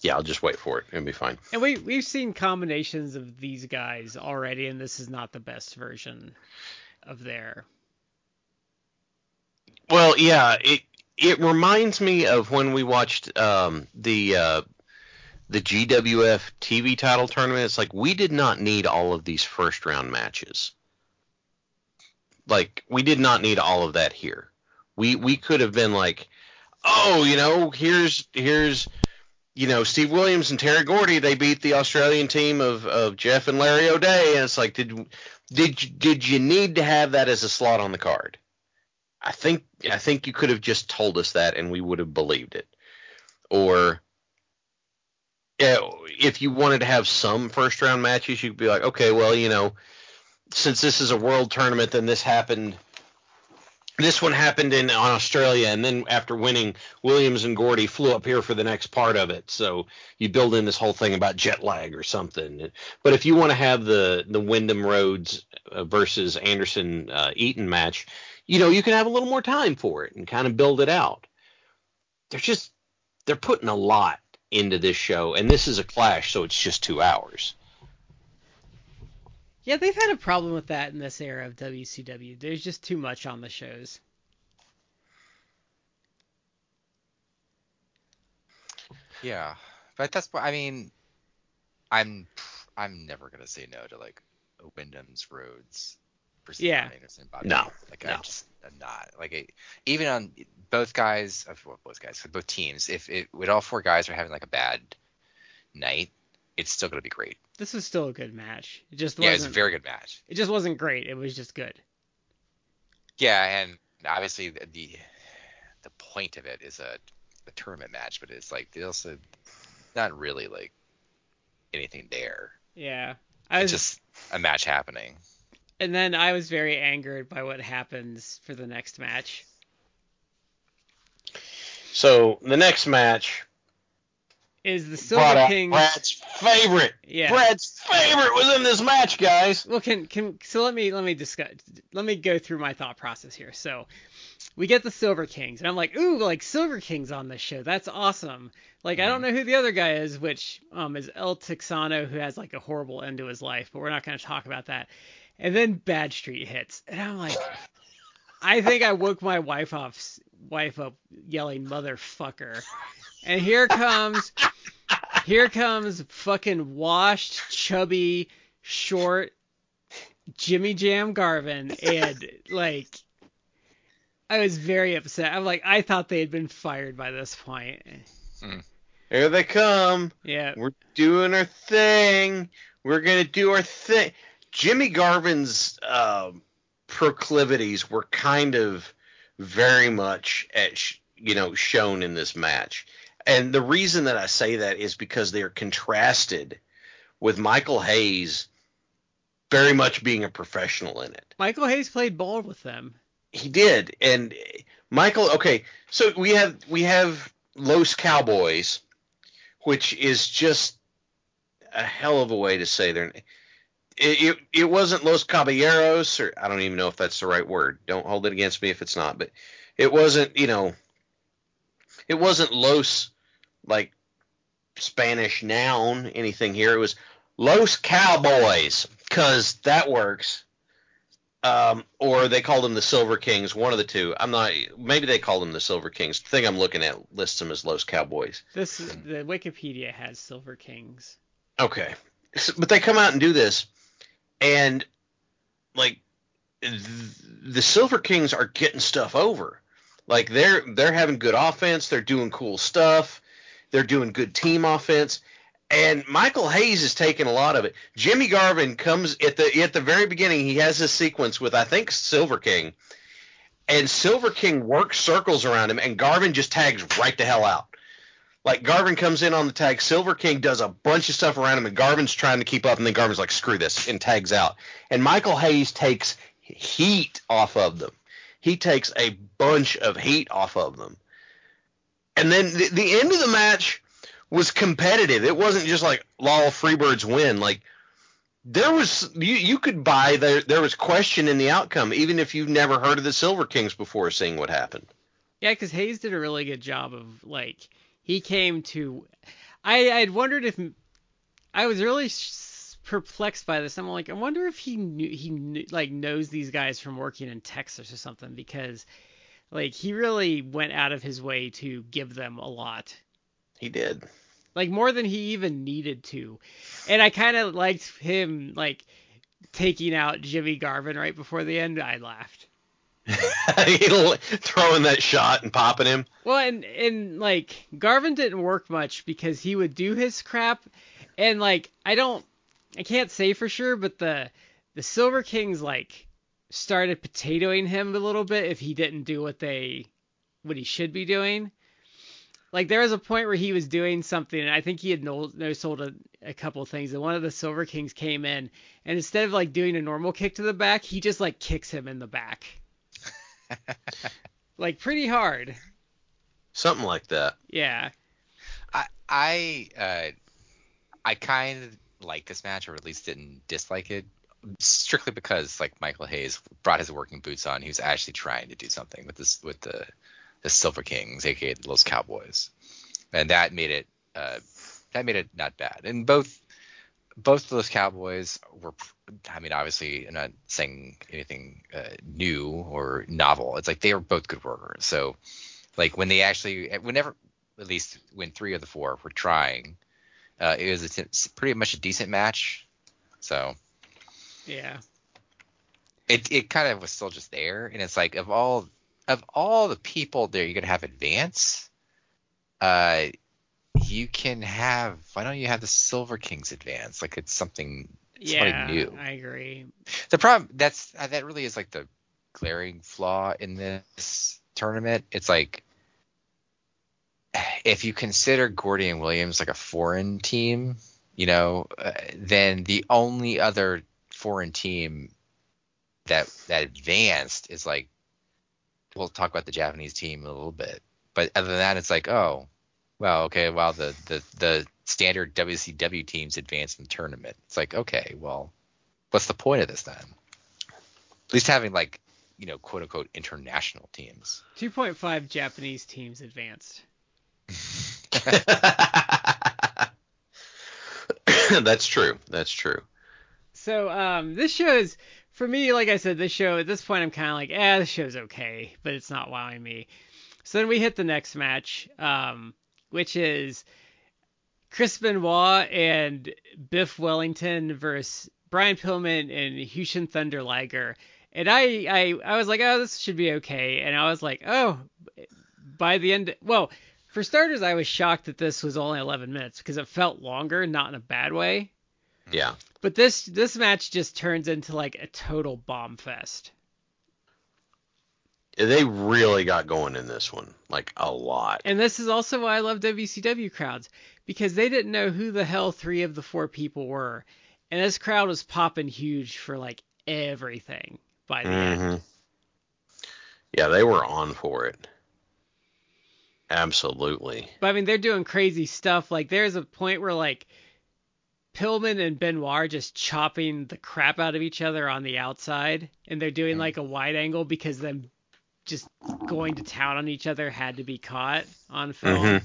yeah, I'll just wait for it. It'll be fine. And we we've seen combinations of these guys already, and this is not the best version of their. Well, yeah, it it reminds me of when we watched um, the uh, the GWF TV title tournament. It's like we did not need all of these first round matches. Like we did not need all of that here. We we could have been like, oh, you know, here's here's you know Steve Williams and Terry Gordy. They beat the Australian team of, of Jeff and Larry O'Day, and it's like, did did did you need to have that as a slot on the card? I think I think you could have just told us that and we would have believed it. Or yeah, if you wanted to have some first round matches, you'd be like, okay, well, you know, since this is a world tournament, then this happened. This one happened in on Australia, and then after winning, Williams and Gordy flew up here for the next part of it. So you build in this whole thing about jet lag or something. But if you want to have the the Windham Rhodes uh, versus Anderson uh, Eaton match, you know, you can have a little more time for it and kind of build it out. They're just they're putting a lot into this show, and this is a clash, so it's just two hours. Yeah, they've had a problem with that in this era of WCW. There's just too much on the shows. Yeah, but that's what I mean. I'm I'm never gonna say no to like a Windham's Rhodes versus Yeah. Arn Anderson Bobby. No, Roode. like no. I'm just I'm not like it, even on both guys of well, both guys both teams. If it with all four guys are having like a bad night, it's still gonna be great. This was still a good match. It just Yeah, it's a wasn't. very good match. It just wasn't great. It was just good. Yeah, and obviously the the, the point of it is a, a tournament match, but it's like they also not really like anything there. Yeah. I It's just a match happening. And then I was very angered by what happens for the next match. So the next match Is the Silver out Kings Brad's favorite. Yeah. Brad's favorite was in this match, guys. Well, can can so let me let me discuss let me go through my thought process here. So we get the Silver Kings, and I'm like, ooh, like Silver Kings on this show. That's awesome. Like I don't know who the other guy is, which um is El Texano, who has like a horrible end to his life, but we're not going to talk about that. And then Bad Street hits, and I'm like, I think I woke my wife off wife up yelling motherfucker. And here comes here comes fucking washed, chubby, short Jimmy Jam Garvin and like I was very upset. I'm like I thought they had been fired by this point. Hmm. Here they come. Yeah. We're doing our thing. We're gonna do our thing. Jimmy Garvin's um, proclivities were kind of very much at sh- you know shown in this match, and the reason that I say that is because they are contrasted with Michael Hayes very much being a professional in it. Michael Hayes played ball with them. He did, and Michael. Okay, so we have we have Los Cowboys, which is just a hell of a way to say their name. It, it, wasn't Los Caballeros, or I don't even know if that's the right word. Don't hold it against me if it's not. But it wasn't, you know, it wasn't Los like Spanish noun anything here. It was Los Cowboys because that works um, or they called them the Silver Kings, one of the two. I'm not. Maybe they called them the Silver Kings. The thing I'm looking at lists them as Los Cowboys. This the Wikipedia has Silver Kings. Okay, but they come out and do this, and like th- the Silver Kings are getting stuff over. Like they're they're having good offense. They're doing cool stuff. They're doing good team offense. And Michael Hayes is taking a lot of it. Jimmy Garvin comes at the at the very beginning. He has this sequence with I think Silver King, and Silver King works circles around him, and Garvin just tags right the hell out. Like Garvin comes in on the tag, Silver King does a bunch of stuff around him, and Garvin's trying to keep up, and then Garvin's like, "Screw this," and tags out. And Michael Hayes takes heat off of them. He takes a bunch of heat off of them. And then the, the end of the match was competitive. It wasn't just like Lawler Freebirds win. Like there was you you could buy there there was question in the outcome, even if you've never heard of the Silver Kings before seeing what happened. Yeah, because Hayes did a really good job of like he came to. I I'd wondered if I was really perplexed by this. I'm like, I wonder if he knew he knew, like knows these guys from working in Texas or something because like he really went out of his way to give them a lot. He did. like more than he even needed to. And I kind of liked him like taking out Jimmy Garvin right before the end. I laughed. Throwing that shot and popping him. Well, and and like Garvin didn't work much because he would do his crap, and like I don't, I can't say for sure, but the the Silver Kings like started potatoing him a little bit if he didn't do what they what he should be doing. Like there was a point where he was doing something, and I think he had no, no sold a, a couple things, and one of the Silver Kings came in, and instead of like doing a normal kick to the back, he just like kicks him in the back, like pretty hard. Something like that. Yeah. I I uh, I kind of like this match, or at least didn't dislike it, strictly because like Michael Hayes brought his working boots on. He was actually trying to do something with this with the the Silver Kings, aka the Los Cowboys, and that made it uh, that made it not bad. And both both of those Cowboys were. I mean, obviously, I'm not saying anything uh, new or novel. It's like they were both good workers. So, like when they actually, whenever, at least when three of the four were trying, uh, it was a pretty much a decent match. So Yeah. it it kind of was still just there, and it's like of all of all the people there you're gonna have advance, uh, you can have why don't you have the Silver Kings advance? Like it's something Yeah. new. I agree. The problem that's uh, that really is like the glaring flaw in this tournament. It's like if you consider Gordy and Williams like a foreign team, you know, uh, then the only other foreign team that that advanced is like we'll talk about the Japanese team a little bit, but other than that, it's like oh, well, okay, well the the the standard WCW teams advanced in the tournament. It's like okay, well, what's the point of this then? At least having like you know quote unquote international teams. 2.5 Japanese teams advanced. That's true. That's true. So um, this show is for me, like I said, this show at this point I'm kind of like, eh, this show's okay, but it's not wowing me. So then we hit the next match, um, which is Chris Benoit and Biff Wellington versus Brian Pillman and Jushin Thunder Liger. And I, I, I was like, oh, this should be okay. And I was like, oh, by the end, well, for starters, I was shocked that this was only 11 minutes because it felt longer, not in a bad way. Yeah. But this this match just turns into like a total bomb fest. They really got going in this one, like a lot. And this is also why I love WCW crowds because they didn't know who the hell three of the four people were. And this crowd was popping huge for like everything by the end. hmm Yeah, they were on for it. Absolutely. But I mean, they're doing crazy stuff. Like there's a point where like Pillman and Benoit are just chopping the crap out of each other on the outside, and they're doing like a wide angle because them just going to town on each other had to be caught on film. Mhm.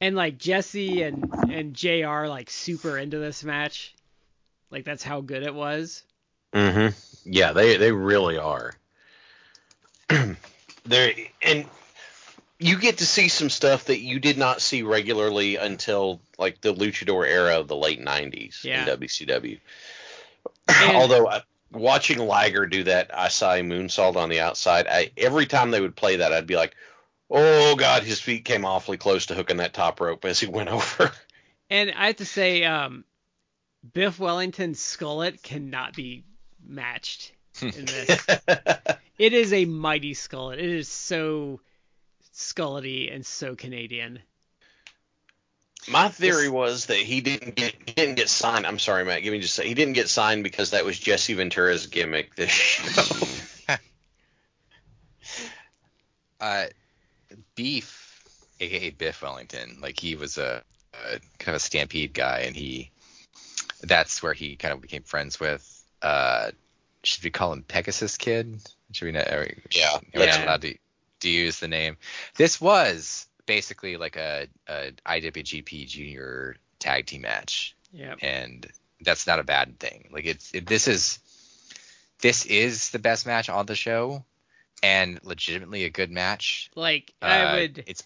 And like Jesse and and Jr. like super into this match, like that's how good it was. hmm Yeah, they they really are. they and you get to see some stuff that you did not see regularly until like the luchador era of the late 90s Yeah. in WCW. And- Although I, watching Liger do that Asai moonsault on the outside, I, every time they would play that, I'd be like, "Oh God, his feet came awfully close to hooking that top rope as he went over." And I have to say, um, Biff Wellington's skullet cannot be matched in this. it is a mighty skullet. It is so skullety and so Canadian. My theory was that he didn't get he didn't get signed. I'm sorry, Matt. Give me just a, he didn't get signed because that was Jesse Ventura's gimmick this show. uh, Beef, aka Biff Wellington, like he was a, a kind of a stampede guy, and he that's where he kind of became friends with. Uh, should we call him Pegasus Kid? Should we not? Are we, Yeah. are we not Yeah. allowed to, to use the name? This was basically like a, a IWGP Junior tag team match Yep. and that's not a bad thing. Like it's it, this is this is the best match on the show, and legitimately a good match. Like Uh, I would, It's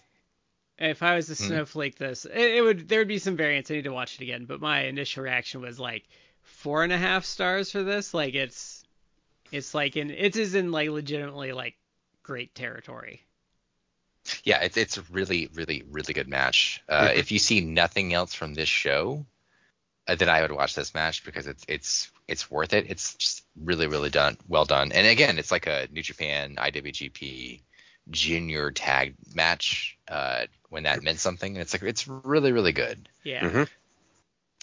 if I was to Hmm. snowflake this, it, it would there would be some variance. I need to watch it again, but my initial reaction was like four and a half stars for this. Like it's, it's like in it is in like legitimately like great territory. Yeah, it's it's a really really really good match. Uh, if you see nothing else from this show, uh, then I would watch this match because it's it's it's worth it. It's just really really done well done. And again, it's like a New Japan IWGP Junior tag match uh, when that meant something. And it's like it's really really good. Yeah. Mhm.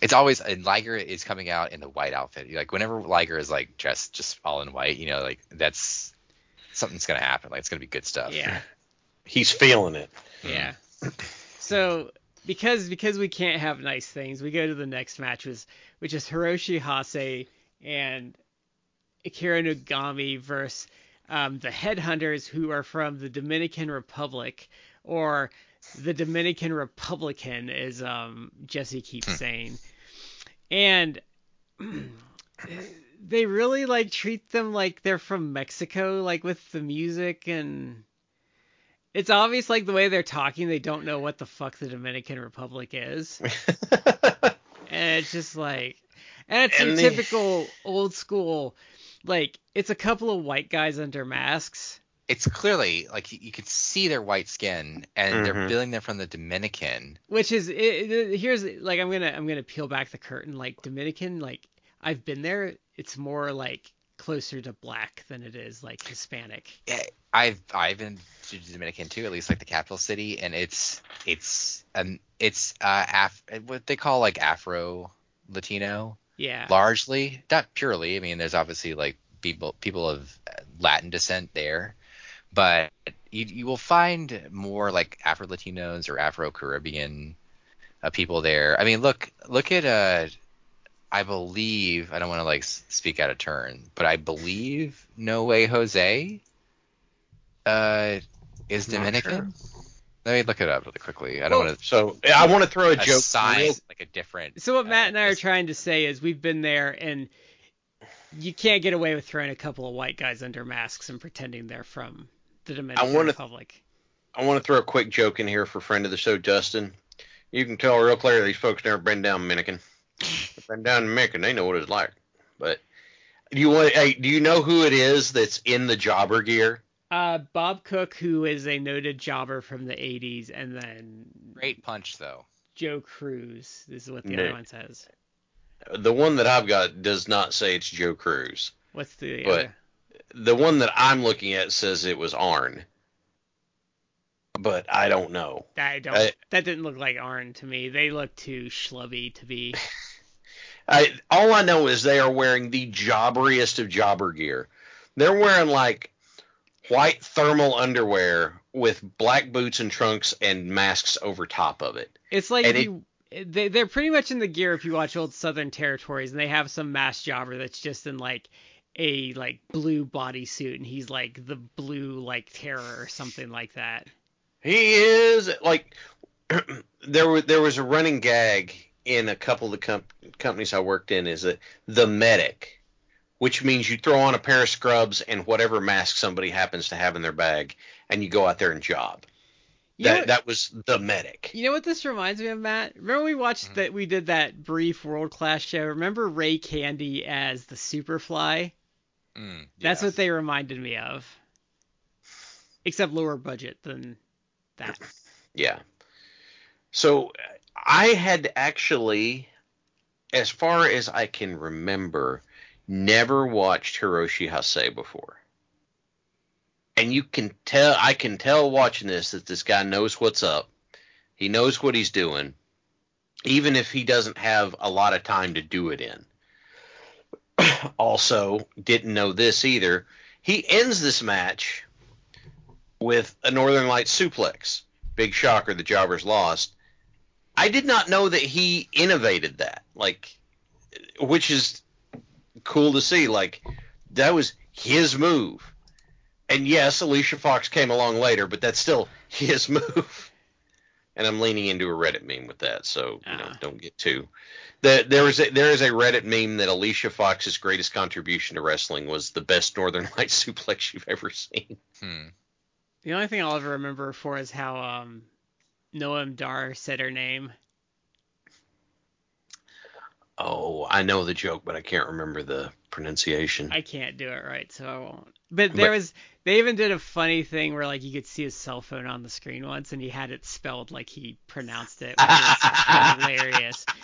it's always and Liger is coming out in the white outfit. Like whenever Liger is like dressed just all in white, you know, like that's something's gonna happen. Like it's gonna be good stuff. Yeah. He's feeling it. Yeah. So because because we can't have nice things, we go to the next match, was which is Hiroshi Hase and Akira Nogami versus um, the Headhunters, who are from the Dominican Republic, or the Dominican Republican, as um, Jesse keeps saying, and they really like treat them like they're from Mexico, like with the music and. It's obvious, like the way they're talking, they don't know what the fuck the Dominican Republic is, and it's just like, and it's your And the- typical old school, like it's a couple of white guys under masks. It's clearly like you, you could see their white skin, and they're Mhm. billing them from the Dominican. which is it, it- here's like I'm gonna I'm gonna peel back the curtain like Dominican like I've been there it's more like closer to black than it is like Hispanic Yeah, I've I've been to the Dominican too, at least like the capital city, and it's it's um it's uh Af- what they call like Afro Latino yeah largely, not purely. I mean, there's obviously like people people of Latin descent there, but you you will find more like Afro Latinos or Afro Caribbean uh, people there. I mean, look look at uh. I believe I don't want to like speak out of turn, but I believe No Way Jose uh is Not Dominican. Let me look it up really quickly. I don't want to So I want to throw a joke. assign real- like a different. so what Matt uh, and I are trying to say is we've been there and you can't get away with throwing a couple of white guys under masks and pretending they're from the Dominican wanna- Republic I want to throw a quick joke in here for friend of the show, Dustin. You can tell real clear these folks never been down Dominican. Been down Dominican, they know what it's like. But do you want? Hey, do you know who it is that's in the jobber gear? Uh Bob Cook who is a noted jobber from the 80s and then Great punch though. Joe Cruz this is what the No. other one says The one that I've got does not say it's Joe Cruz. what's the But- other The one that I'm looking at says it was Arn. But I don't know. I don't. I- that didn't look like Arn to me. They look too schlubby to be. I all I know is they are wearing the jobberiest of jobber gear. They're wearing like white thermal underwear with black boots and trunks and masks over top of it. It's like And if it- they they're pretty much in the gear if you watch old Southern Territories and they have some mass jobber that's just in like a like blue bodysuit and he's like the blue like terror or something like that. He is like there was there was a running gag in a couple of the com- companies I worked in is that the medic, which means you throw on a pair of scrubs and whatever mask somebody happens to have in their bag, and you go out there and job. You That what, that was the medic. you know what this reminds me of, Matt? Remember we watched Mhm. that we did that brief world class show. Remember Ray Candy as the Superfly? Mm, That's yes. what they reminded me of. Except lower budget than that. Yeah. So I had actually, as far as I can remember, never watched Hiroshi Hase before. And you can tell, I can tell watching this that this guy knows what's up. He knows what he's doing, even if he doesn't have a lot of time to do it in. also, didn't know this either. He ends this match with a Northern Light suplex. Big shocker, the jobbers lost. I did not know that he innovated that. Like, which is cool to see. Like, that was his move. And yes, Alicia Fox came along later, but that's still his move. And I'm leaning into a Reddit meme with that, so you know, Uh-huh. don't get too. The, there is a, there is a Reddit meme that Alicia Fox's greatest contribution to wrestling was the best Northern Light suplex you've ever seen. Hmm. The only thing I'll ever remember for is how um Noam Dar said her name. Oh, I know the joke, but I can't remember the pronunciation. I can't do it right, so I won't. But there But- was they even did a funny thing where like you could see his cell phone on the screen once and he had it spelled like he pronounced it, which is hilarious.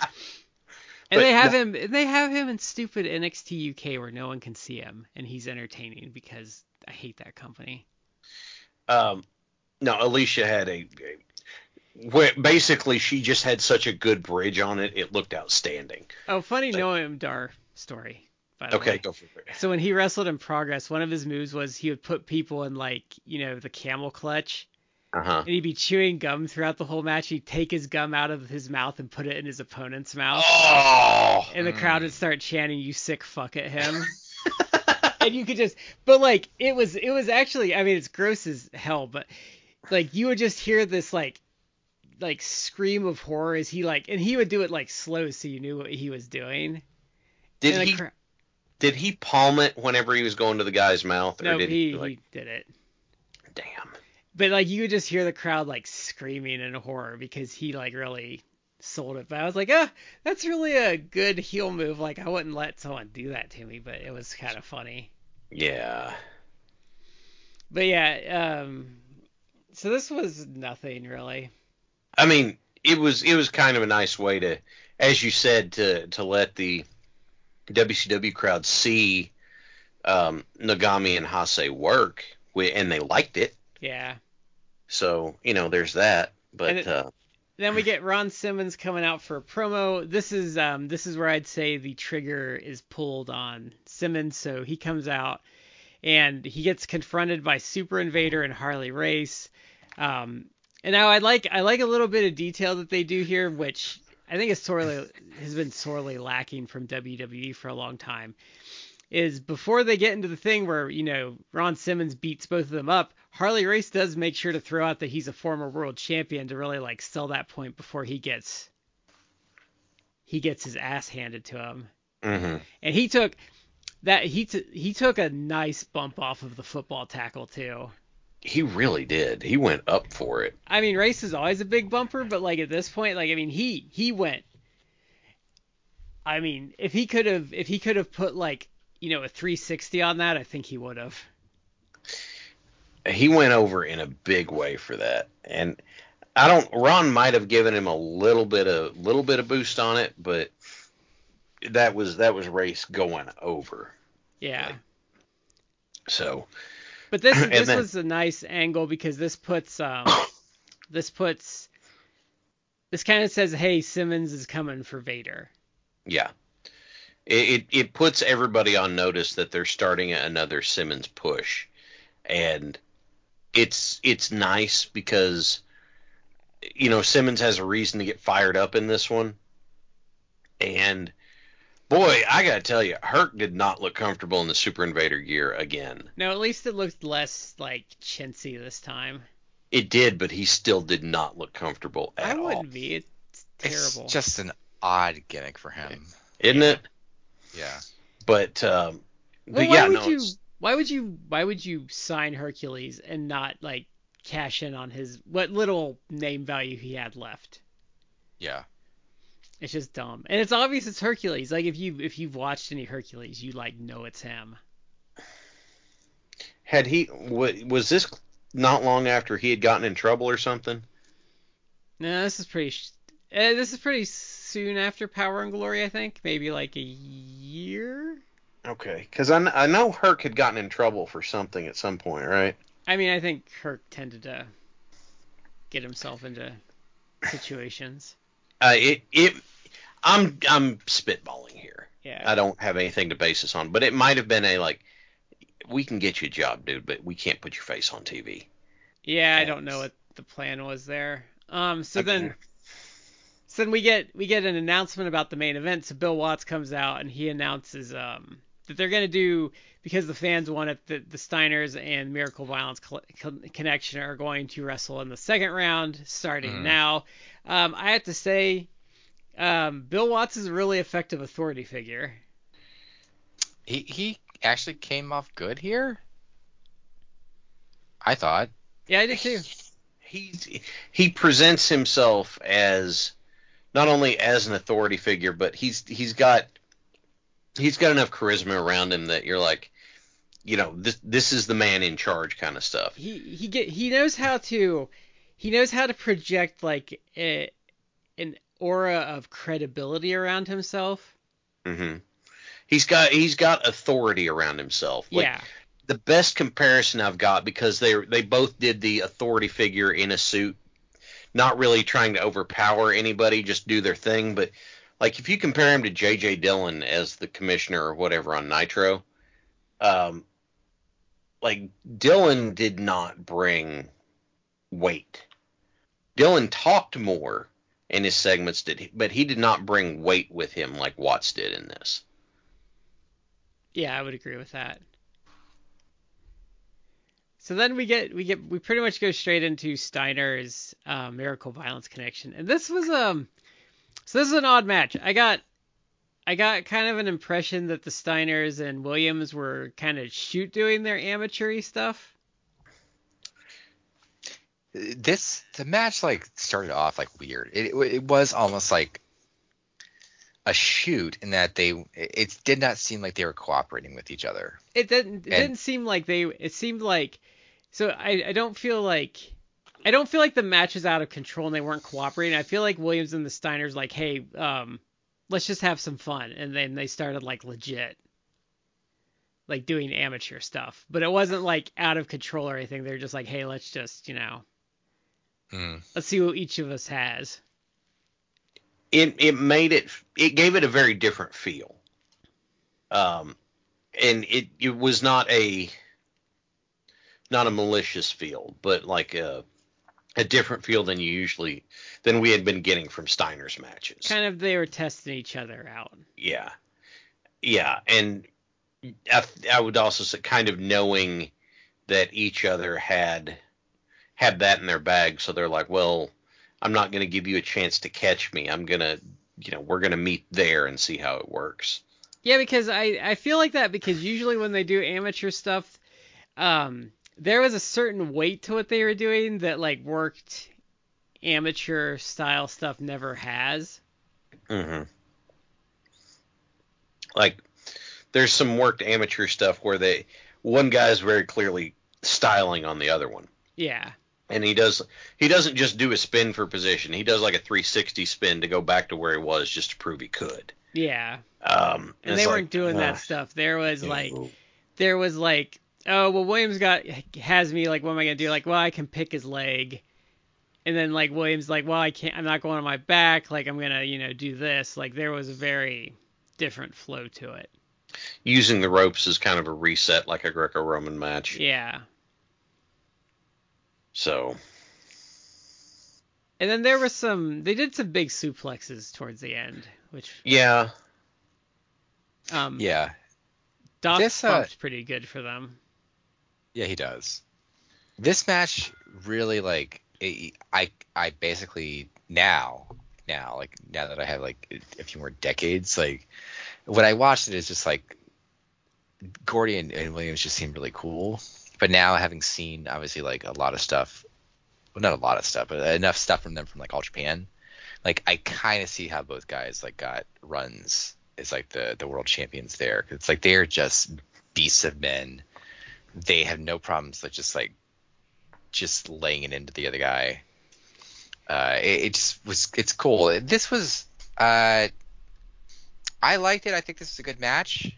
And they have him. They have him in stupid NXT UK where no one can see him and he's entertaining because I hate that company. Um, no, Alicia had a, where basically she just had such a good bridge on it, it looked outstanding. Oh, funny Like- Noam Dar story. Okay, way. go for it. So when he wrestled in Progress, one of his moves was he would put people in like you know the camel clutch, Uh huh. and he'd be chewing gum throughout the whole match. He'd take his gum out of his mouth and put it in his opponent's mouth, Oh, and the crowd would start chanting "You sick fuck" at him. and you could just, but like it was, it was actually, I mean, it's gross as hell, but like you would just hear this like like scream of horror as he like, and he would do it like slow, so you knew what he was doing. Did And he cra- did he palm it whenever he was going to the guy's mouth, or no, did he, he like? he did it. Damn. But like you would just hear the crowd like screaming in horror because he like really sold it. But I was like, ah, that's really a good heel move. Like I wouldn't let someone do that to me, but it was kind of funny. Yeah. But yeah, um, so this was nothing really. I mean, it was it was kind of a nice way to, as you said, to to let the WCW crowd see um, Nogami and Hase work, and they liked it. Yeah. So you know, there's that. But it- uh, Then we get Ron Simmons coming out for a promo. This is um this is where I'd say the trigger is pulled on Simmons, so he comes out and he gets confronted by Super Invader and Harley Race. Um and now I like I like a little bit of detail that they do here, which I think is sorely has been sorely lacking from WWE for a long time. Is before they get into the thing where you know Ron Simmons beats both of them up, Harley Race does make sure to throw out that he's a former world champion to really like sell that point before he gets he gets his ass handed to him. mhm. And he took that he t- he took a nice bump off of the football tackle too. He really did. He went up for it. I mean, Race is always a big bumper, but like at this point, like I mean, he he went. I mean, if he could have if he could have put like you know a 360 on that, I think he would have. He went over in a big way for that, and I don't. Ron might have given him a little bit of little bit of boost on it, but that was that was race going over. Yeah. Like, So But this this then- was a nice angle because this puts um this puts this kind of says hey Simmons is coming for Vader. yeah, it, it it puts everybody on notice that they're starting another Simmons push, and it's it's nice because you know Simmons has a reason to get fired up in this one, and boy, I gotta tell you, Herc did not look comfortable in the Super Invader gear again. No, at least it looked less like chintzy this time. It did, but he still did not look comfortable at I all, wouldn't be. It's terrible. It's just an odd gimmick for him. isn't it? Yeah. But um, well, but why yeah, would no, you it's- why would you why would you sign Hercules and not like cash in on his what little name value he had left? Yeah. It's just dumb. And it's obvious it's Hercules. Like if you if you've watched any Hercules, you like know it's him. had he wa- was this not long after he had gotten in trouble or something? No, this is pretty. Sh- uh, this is pretty soon after Power and Glory, I think. Maybe like a year. Okay, because I, kn- I know Herc had gotten in trouble for something at some point, right? I mean, I think Herc tended to get himself into situations. Uh, it it I'm I'm spitballing here. Yeah. I don't have anything to base this on, but it might have been a like we can get you a job, dude, but we can't put your face on TV. Yeah, I don't know what the plan was there. Um, so Okay. then, so then we get we get an announcement about the main event. So Bill Watts comes out and he announces um that they're gonna do because the fans want it. that the Steiners and Miracle Violence Col- Con- Connection are going to wrestle in the second round starting Mhm. now. Um, I have to say, um, Bill Watts is a really effective authority figure. He he actually came off good here. I thought. Yeah, I did too. He's he presents himself as not only as an authority figure, but he's he's got he's got enough charisma around him that you're like, you know, this this is the man in charge kind of stuff. he he get he knows how to he knows how to project like a, an aura of credibility around himself. Mm-hmm. He's got he's got authority around himself. Like, yeah. the best comparison I've got because they they both did the authority figure in a suit, not really trying to overpower anybody, just do their thing. But like if you compare him to J.J. Dillon as the commissioner or whatever on Nitro, um, like Dillon did not bring weight. Dillon talked more in his segments, did but he did not bring weight with him like Watts did in this. Yeah, I would agree with that. So then we get we get we pretty much go straight into Steiner's uh, Miracle Violence connection, and this was um so this is an odd match. I got I got kind of an impression that the Steiners and Williams were kind of shoot doing their amateur stuff. This the match like started off like weird. It it was almost like a shoot in that they it did not seem like they were cooperating with each other. It didn't it And- didn't seem like they it seemed like so I I don't feel like I don't feel like the match is out of control and they weren't cooperating. I feel like Williams and the Steiners like, hey, um, let's just have some fun, and then they started like legit, like doing amateur stuff. But it wasn't like out of control or anything. They're just like, hey, let's just you know, Mm. let's see what each of us has. it it made it it gave it a very different feel. Um, and it it was not a not a malicious feel, but like a a different feel than you usually than we had been getting from Steiner's matches. Kind of they were testing each other out. Yeah, yeah, and I, I would also say kind of knowing that each other had had that in their bag, so they're like, well, I'm not going to give you a chance to catch me. I'm gonna, you know, we're gonna meet there and see how it works. Yeah, because I I feel like that because usually when they do amateur stuff, um, there was a certain weight to what they were doing that like worked amateur style stuff never has. Mm-hmm. Like, there's some worked amateur stuff where they one guy's very clearly styling on the other one. Yeah. and he does he doesn't just do a spin for position. He does like a 360 spin to go back to where he was just to prove he could. Yeah. Um, And it's they weren't doing uh, that stuff. There was like there was like oh well Williams got has me like what am I gonna do? Like well I can pick his leg. And then like Williams like well I can't I'm not going on my back like I'm gonna you know do this like there was a very different flow to it. using the ropes as kind of a reset, like a Greco-Roman match. Yeah. So And then there was some they did some big suplexes towards the end, which yeah, um Yeah, Doc This, uh, bumped pretty good for them. Yeah, he does. This match really like it, I I basically now now like now that I have like a few more decades like when I watched it it's just like Gordy and, and Williams just seemed really cool. But now having seen obviously like a lot of stuff, well not a lot of stuff, but enough stuff from them from like All Japan, like I kind of see how both guys like got runs as like the the world champions there. It's like they're just beasts of men. They have no problems like just like just laying it into the other guy. Uh, it, it just was it's cool. This was uh, I liked it. I think this is a good match.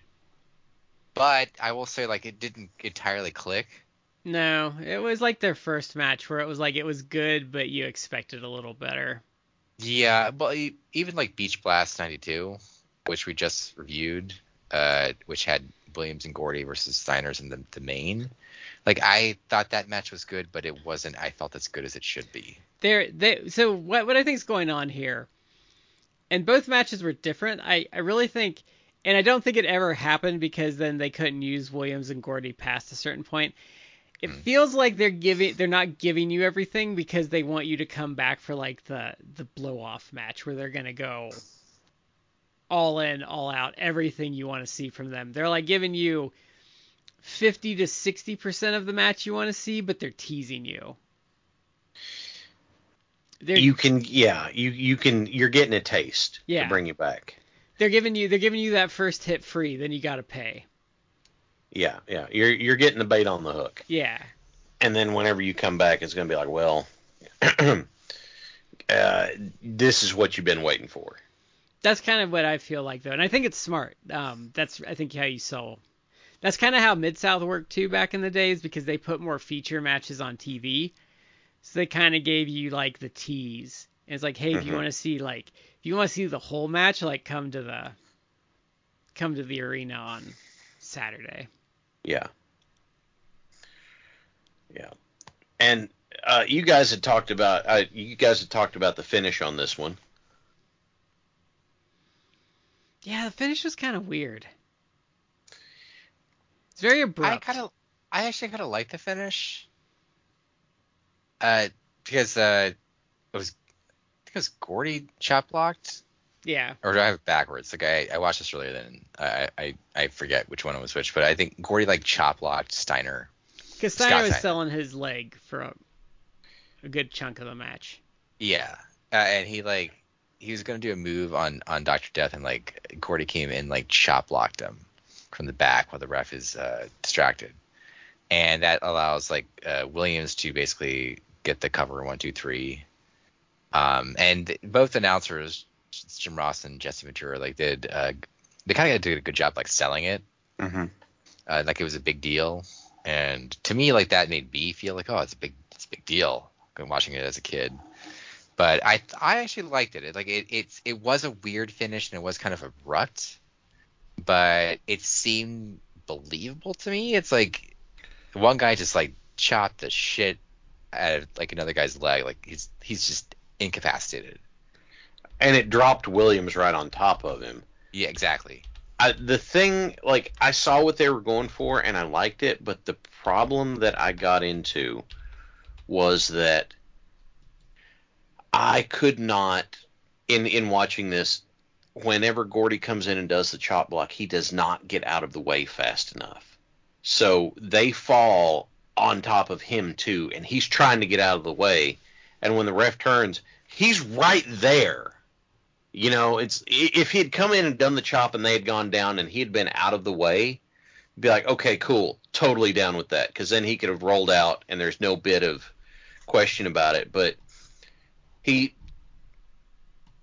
But I will say like it didn't entirely click. No, it was like their first match where it was like it was good, but you expected a little better. Yeah, but even like Beach Blast '92, which we just reviewed, uh, which had Williams and Gordy versus Steiners in the, the main. Like I thought that match was good, but it wasn't. I felt as good as it should be. There, they. So what what I think is going on here, and both matches were different. I I really think, and I don't think it ever happened because then they couldn't use Williams and Gordy past a certain point. It feels like they're giving they're not giving you everything because they want you to come back for like the the blow off match where they're gonna go all in, all out, everything you want to see from them. They're like giving you 50 to 60% of the match you want to see, but they're teasing you. They're, you can yeah you you can you're getting a taste Yeah. to bring you back. they're giving you they're giving you that first hit free, then you got to pay. Yeah, yeah, you're you're getting the bait on the hook, Yeah. and then whenever you come back, it's gonna be like, well, uh, this is what you've been waiting for. That's kind of what I feel like though, and I think it's smart. Um, that's I think how you sell. That's kind of how Mid South worked too back in the days because they put more feature matches on TV, so they kind of gave you like the tease. And it's like, hey, if you Mhm. want to see like if you want to see the whole match, like come to the come to the arena on Saturday. Yeah. Yeah. And uh, you guys had talked about uh, you guys had talked about the finish on this one. Yeah, the finish was kind of weird. It's very abrupt. I kind of I actually kind of like the finish. Uh, because uh, it was I think it was Gordy chop blocked, Yeah. or do I have it backwards? Like I, I watched this earlier, then I, I I forget which one it was which, but I think Gordy like chop blocked Steiner. Because Scott Steiner was Steiner. selling his leg for a, a good chunk of the match. Yeah, uh, and he like he was gonna do a move on on Doctor Death, and like Gordy came in like chop blocked him from the back while the ref is uh, distracted, and that allows like uh, Williams to basically get the cover one two three. Um, and both announcers, Jim Ross and Jesse Ventura, like did uh, they kind of did a good job like selling it, Mm-hmm. uh, like it was a big deal. And to me, like that made me feel like, oh, it's a big, it's a big deal. Been watching it as a kid, but I, I actually liked it. it like it, it's, it was a weird finish and it was kind of abrupt, but it seemed believable to me. It's like one guy just like chopped the shit out of like another guy's leg. Like he's, he's just incapacitated. And it dropped Williams right on top of him. Yeah, exactly. I, the thing, like, I saw what they were going for and I liked it, but the problem that I got into was that I could not, in in watching this, whenever Gordy comes in and does the chop block, he does not get out of the way fast enough. So they fall on top of him too, and he's trying to get out of the way. And when the ref turns, he's right there. You know, it's if he had come in and done the chop and they had gone down and he had been out of the way, be like, okay, cool, totally down with that, because then he could have rolled out and there's no bit of question about it. But he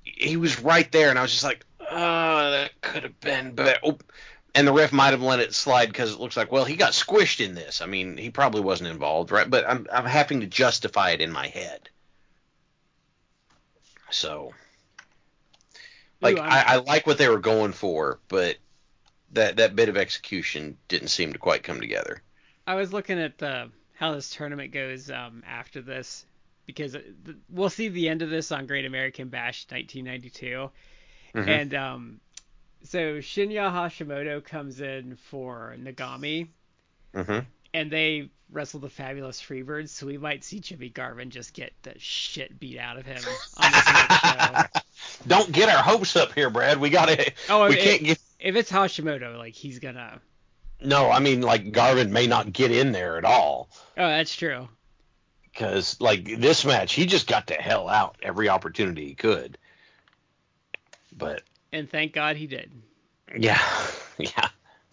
he was right there, and I was just like, oh, that could have been better. Oh, and the ref might have let it slide because it looks like, well, he got squished in this. I mean, he probably wasn't involved, right? But I'm I'm having to justify it in my head. So, like, Ooh, I, I like what they were going for, but that that bit of execution didn't seem to quite come together. I was looking at the how this tournament goes um, after this because the- we'll see the end of this on Great American Bash 1992, Mhm. and um, so Shinya Hashimoto comes in for Nogami, hmm and they wrestle the Fabulous Freebirds, so we might see Jimmy Garvin just get the shit beat out of him on this next show. Don't get our hopes up here, Brad. We gotta. Oh, we if, can't get. if it's Hashimoto, like he's gonna. No, I mean like Garvin may not get in there at all Oh, that's true. Because like this match, he just got the hell out every opportunity he could. But And thank God he did. yeah, yeah,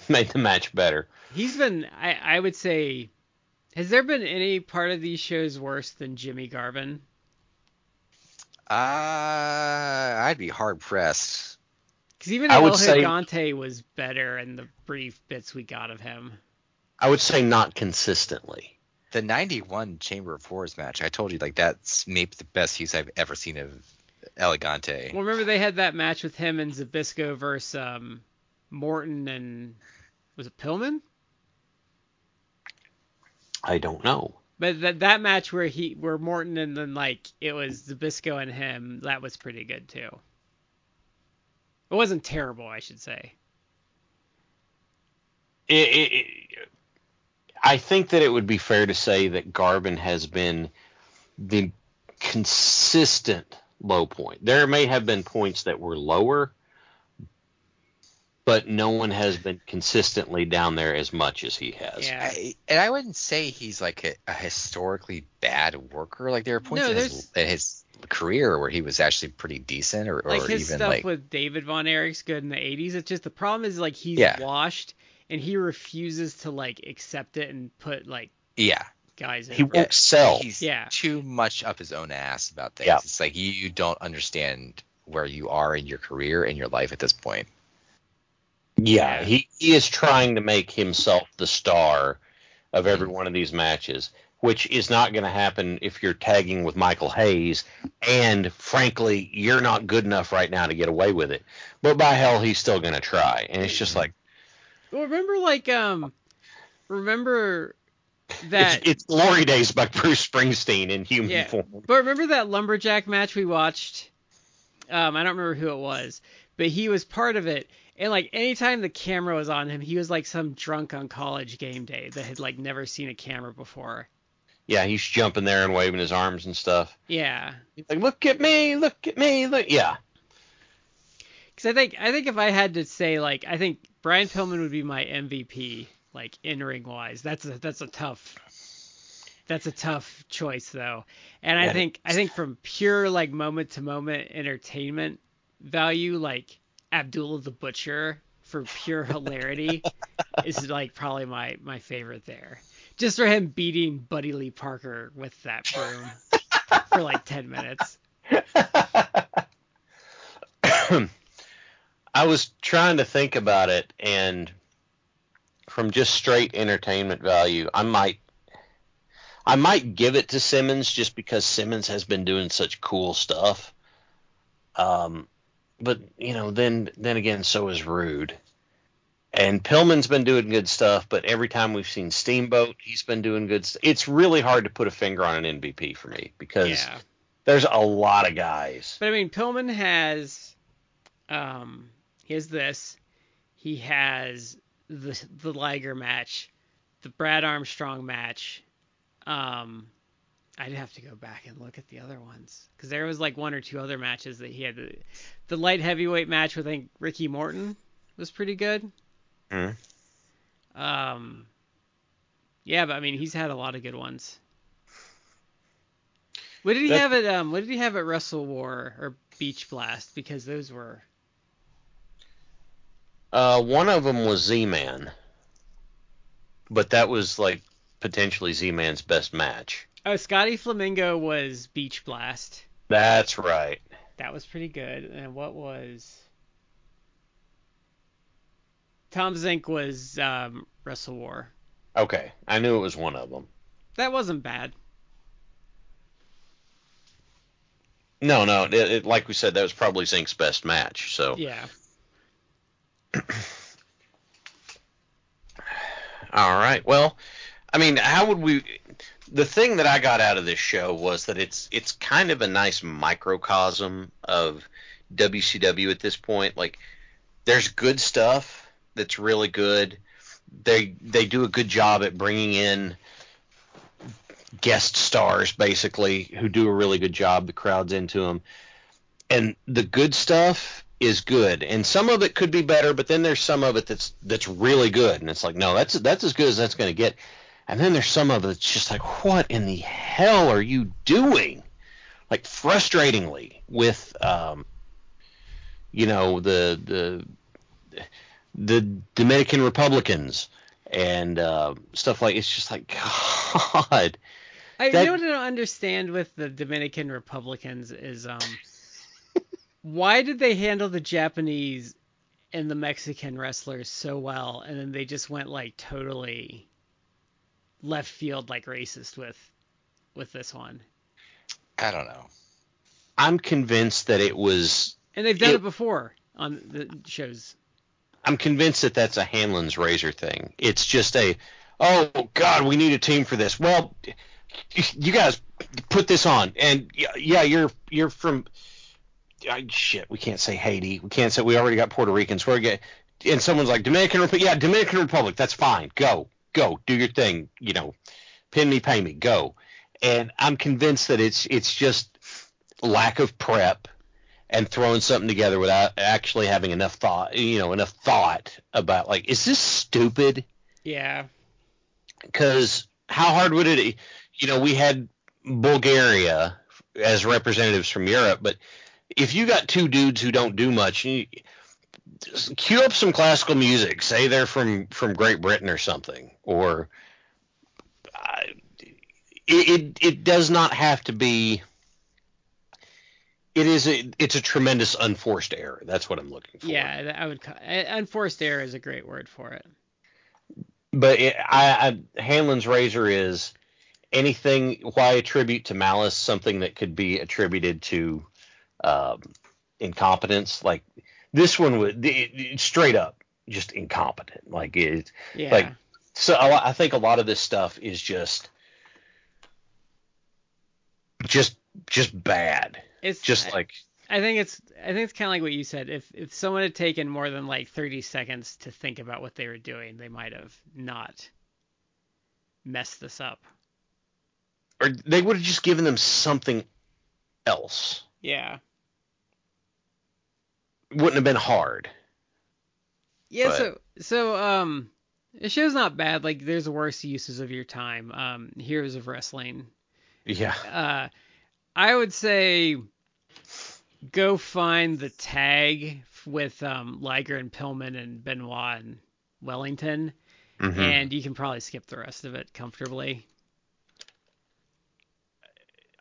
made the match better. He's been, I, I would say, has there been any part of these shows worse than Jimmy Garvin? Uh, I'd be hard pressed. Because even I El would say- Gigante was better in the brief bits we got of him. I would say not consistently. The 91 Chamber of Horrors match, I told you, like, that's maybe the best use I've ever seen of El Gigante. Well, remember they had that match with him and Zbyszko versus um, Morton and was it Pillman? I don't know. But that that match where he where Morton and then like it was Zbyszko and him, that was pretty good too. It wasn't terrible, I should say. It, it, it, I think that it would be fair to say that Garvin has been the consistent low point. There may have been points that were lower, but no one has been consistently down there as much as he has. Yeah. I, and I wouldn't say he's like a, a historically bad worker. Like there are points No, in, his, in his career where he was actually pretty decent, or, or like his even stuff like with David Von Erich's good in the 80s. It's just the problem is like he's Yeah. washed and he refuses to like accept it and put like yeah, guys He won't sell. he's Yeah. too much up his own ass about things. Yeah. It's like you, you don't understand where you are in your career and your life at this point. Yeah, Yeah. he, he is trying to make himself the star of mm-hmm. every one of these matches, which is not going to happen if you're tagging with Michael Hayes. And frankly, you're not good enough right now to get away with it. But by hell, he's still going to try. And it's just mm-hmm. like Well, remember like um remember it's, that it's glory days by Bruce Springsteen in human Yeah. form. But remember that lumberjack match we watched? Um, I don't remember who it was, but he was part of it, And like anytime the camera was on him, he was like some drunk on college game day that had like never seen a camera before. Yeah, he's jumping there and waving his arms and stuff. Yeah. He's like, look at me, look at me, look. Yeah. Because I think I think if I had to say like I think Brian Pillman would be my MVP like in ring wise. That's a that's a tough that's a tough choice though. And I Yeah, it think I think from pure like moment to moment entertainment value, like Abdullah the Butcher for pure hilarity is like probably my my favorite there. Just for him beating Buddy Lee Parker with that broom for like ten minutes. I was trying to think about it, and from just straight entertainment value, I might, I might give it to Simmons just because Simmons has been doing such cool stuff. Um, but you know, then then again, so is Rude, and Pillman's been doing good stuff. But every time we've seen Steamboat, he's been doing good. St- it's really hard to put a finger on an MVP for me because Yeah. there's a lot of guys. But I mean, Pillman has, um, he has this. He has the the Liger match, the Brad Armstrong match. Um, I'd have to go back and look at the other ones because there was like one or two other matches that he had. The, the light heavyweight match with I think Ricky Morton was pretty good. Mhm. Um, yeah, but I mean, he's had a lot of good ones. What did he That- have at um? What did he have at Wrestle War or Beach Blast? Because those were Uh, one of them was Z-Man, but that was like potentially Z-Man's best match. oh Scotty Flamingo was Beach Blast. That's right. That was pretty good. And what was Tom Zenk was um, Wrestle War. Okay, I knew it was one of them. That wasn't bad. No, no, it, it, like we said, that was probably Zenk's best match. So, Yeah. All right. Well, I mean, how would we? The thing that I got out of this show was that it's it's kind of a nice microcosm of WCW at this point. Like, there's good stuff that's really good. They they do a good job at bringing in guest stars, basically, who do a really good job. The crowd's into them, and the good stuff is good, and some of it could be better, but then there's some of it that's that's really good, and it's like, no, that's that's as good as that's going to get. And then there's some of it that's just like, what in the hell are you doing? Like frustratingly with, um, you know, the the the Dominican Republicans and uh, stuff like. It's just like, God. I That- you know what I don't understand with the Dominican Republicans is um why did they handle the Japanese and the Mexican wrestlers so well and then they just went like totally left field like racist with with this one. I don't know. I'm convinced that it was. And they've done It- it before on the shows. I'm convinced that that's a Hanlon's razor thing. It's just a, oh God, we need a team for this. Well, you guys put this on, and y- yeah, you're you're from. Uh, shit, we can't say Haiti. We can't say we already got Puerto Ricans. We're get, and someone's like Dominican Republic. Yeah, Dominican Republic. That's fine. Go, go, do your thing. You know, pin me, pay me. Go. And I'm convinced that it's it's just lack of prep and throwing something together without actually having enough thought, you know, enough thought about like, is this stupid? Yeah. Because how hard would it, you know, we had Bulgaria as representatives from Europe, but if you got two dudes who don't do much, you, cue up some classical music. Say they're from from Great Britain or something, or uh, it, it it does not have to be. It is a it's a tremendous unforced error. That's what I'm looking for. Yeah, I would unforced error is a great word for it. but it, I, I Hanlon's razor is anything. Why attribute to malice something that could be attributed to um, incompetence? Like this one it, it- straight up just incompetent. Like it. Yeah. Like so, I think a lot of this stuff is just just just bad. it's Just like I think it's I think it's kind of like what you said. If if someone had taken more than like 30 seconds to think about what they were doing, they might have not messed this up. Or they would have just given them something else. Yeah. Wouldn't have been hard. Yeah, But- so so um the show's not bad. Like there's worse uses of your time. Um Heroes of Wrestling. Yeah. Uh I would say go find the tag with um Liger and Pillman and Benoit and Wellington Mhm. and you can probably skip the rest of it comfortably.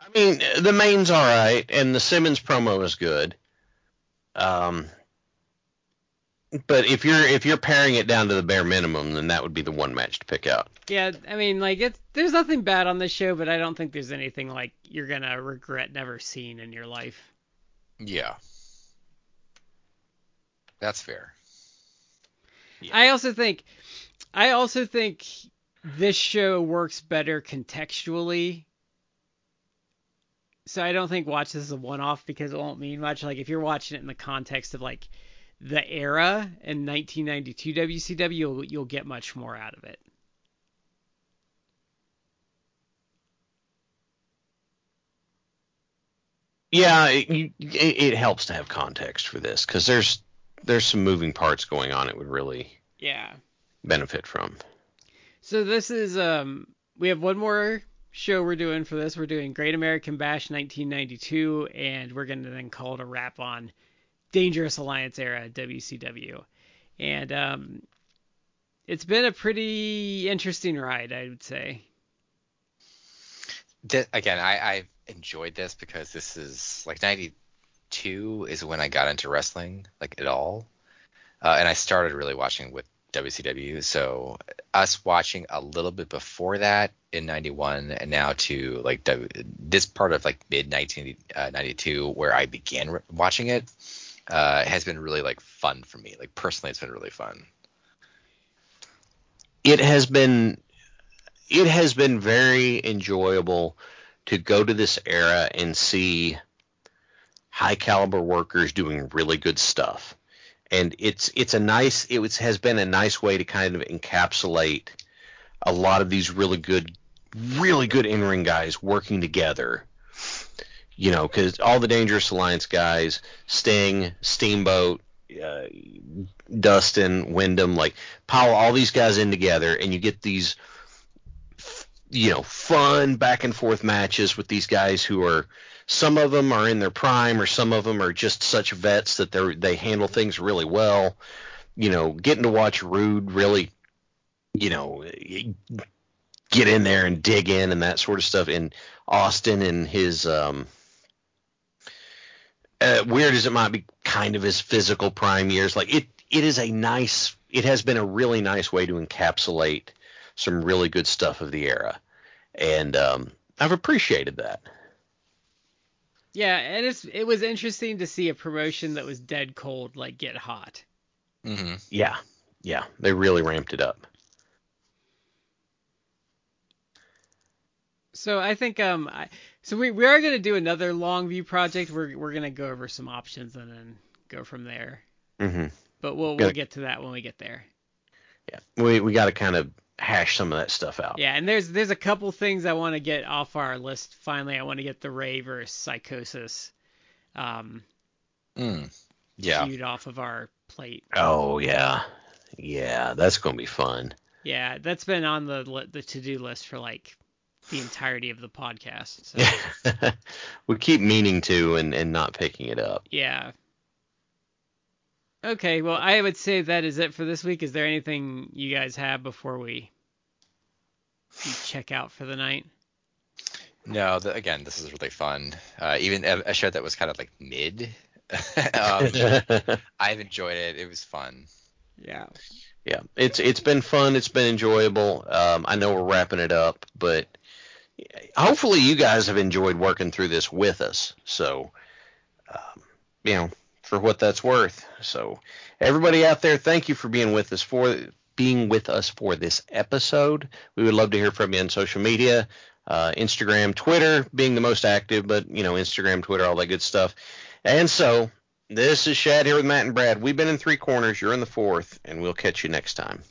I mean, the main's all right, and the Simmons promo is good. Um, but if you're if you're paring it down to the bare minimum, then that would be the one match to pick out. Yeah, I mean like it's there's nothing bad on this show, but I don't think there's anything like you're going to regret never seeing in your life. Yeah. That's fair. I also think I also think this show works better contextually. So I don't think watch this as a one-off because it won't mean much. Like if you're watching it in the context of like the era in 1992 WCW, you'll, you'll get much more out of it. Yeah, it, it, it helps to have context for this because there's there's some moving parts going on. It would really Yeah. benefit from. So this is um we have one more show we're doing for this. We're doing Great American Bash 1992 and we're going to then call it a wrap on Dangerous Alliance era WCW. And um it's been a pretty interesting ride, I would say. Th- again, I, I've enjoyed this because this is like 92 is when I got into wrestling, like at all. Uh, and I started really watching with WCW. So us watching a little bit before that in 91 and now to like w- this part of like mid 1992 where I began re- watching it uh, has been really like fun for me. Like personally, it's been really fun. it has been it has been very enjoyable to go to this era and see high caliber workers doing really good stuff and it's it's a nice it was, has been a nice way to kind of encapsulate a lot of these really good really good in-ring guys working together. You know because all the dangerous alliance guys sting steamboat uh, dustin windham like pile all these guys in together and you get these you know fun back and forth matches with these guys who are some of them are in their prime or some of them are just such vets that they they handle things really well. You know getting to watch rude really you know get in there and dig in and that sort of stuff. And austin and his um uh, weird as it might be kind of his physical prime years. Like it it is a nice it has been a really nice way to encapsulate some really good stuff of the era. And um i've appreciated that Yeah, and it's it was interesting to see a promotion that was dead cold like get hot. Mm-hmm. yeah yeah they really ramped it up So I think um I, so we we are gonna do another long view project. We're we're gonna go over some options and then go from there. hmm But we'll we'll get to that when we get there. yeah we we got to kind of hash some of that stuff out Yeah, and there's there's a couple things I want to get off our list. Finally, I want to get the Rey versus Psicosis um Mm. Yeah. feud off of our plate. oh yeah yeah that's gonna be fun Yeah, that's been on the the to do list for like the entirety of the podcast. So we keep meaning to and and not picking it up yeah. Okay, well I would say that is it for this week. Is there anything you guys have before we we check out for the night? No, the, again, this is really fun. Uh, even a, a show that was kind of like mid. um, I've enjoyed it. It was fun. Yeah. yeah it's it's been fun it's been enjoyable um i know we're wrapping it up but hopefully you guys have enjoyed working through this with us so um, you know for what that's worth so everybody out there thank you for being with us for being with us for this episode we would love to hear from you on social media uh, instagram twitter being the most active but you know instagram twitter all that good stuff And so, this is Shad here with Matt and Brad. We've been in three corners. You're in the fourth, and we'll catch you next time.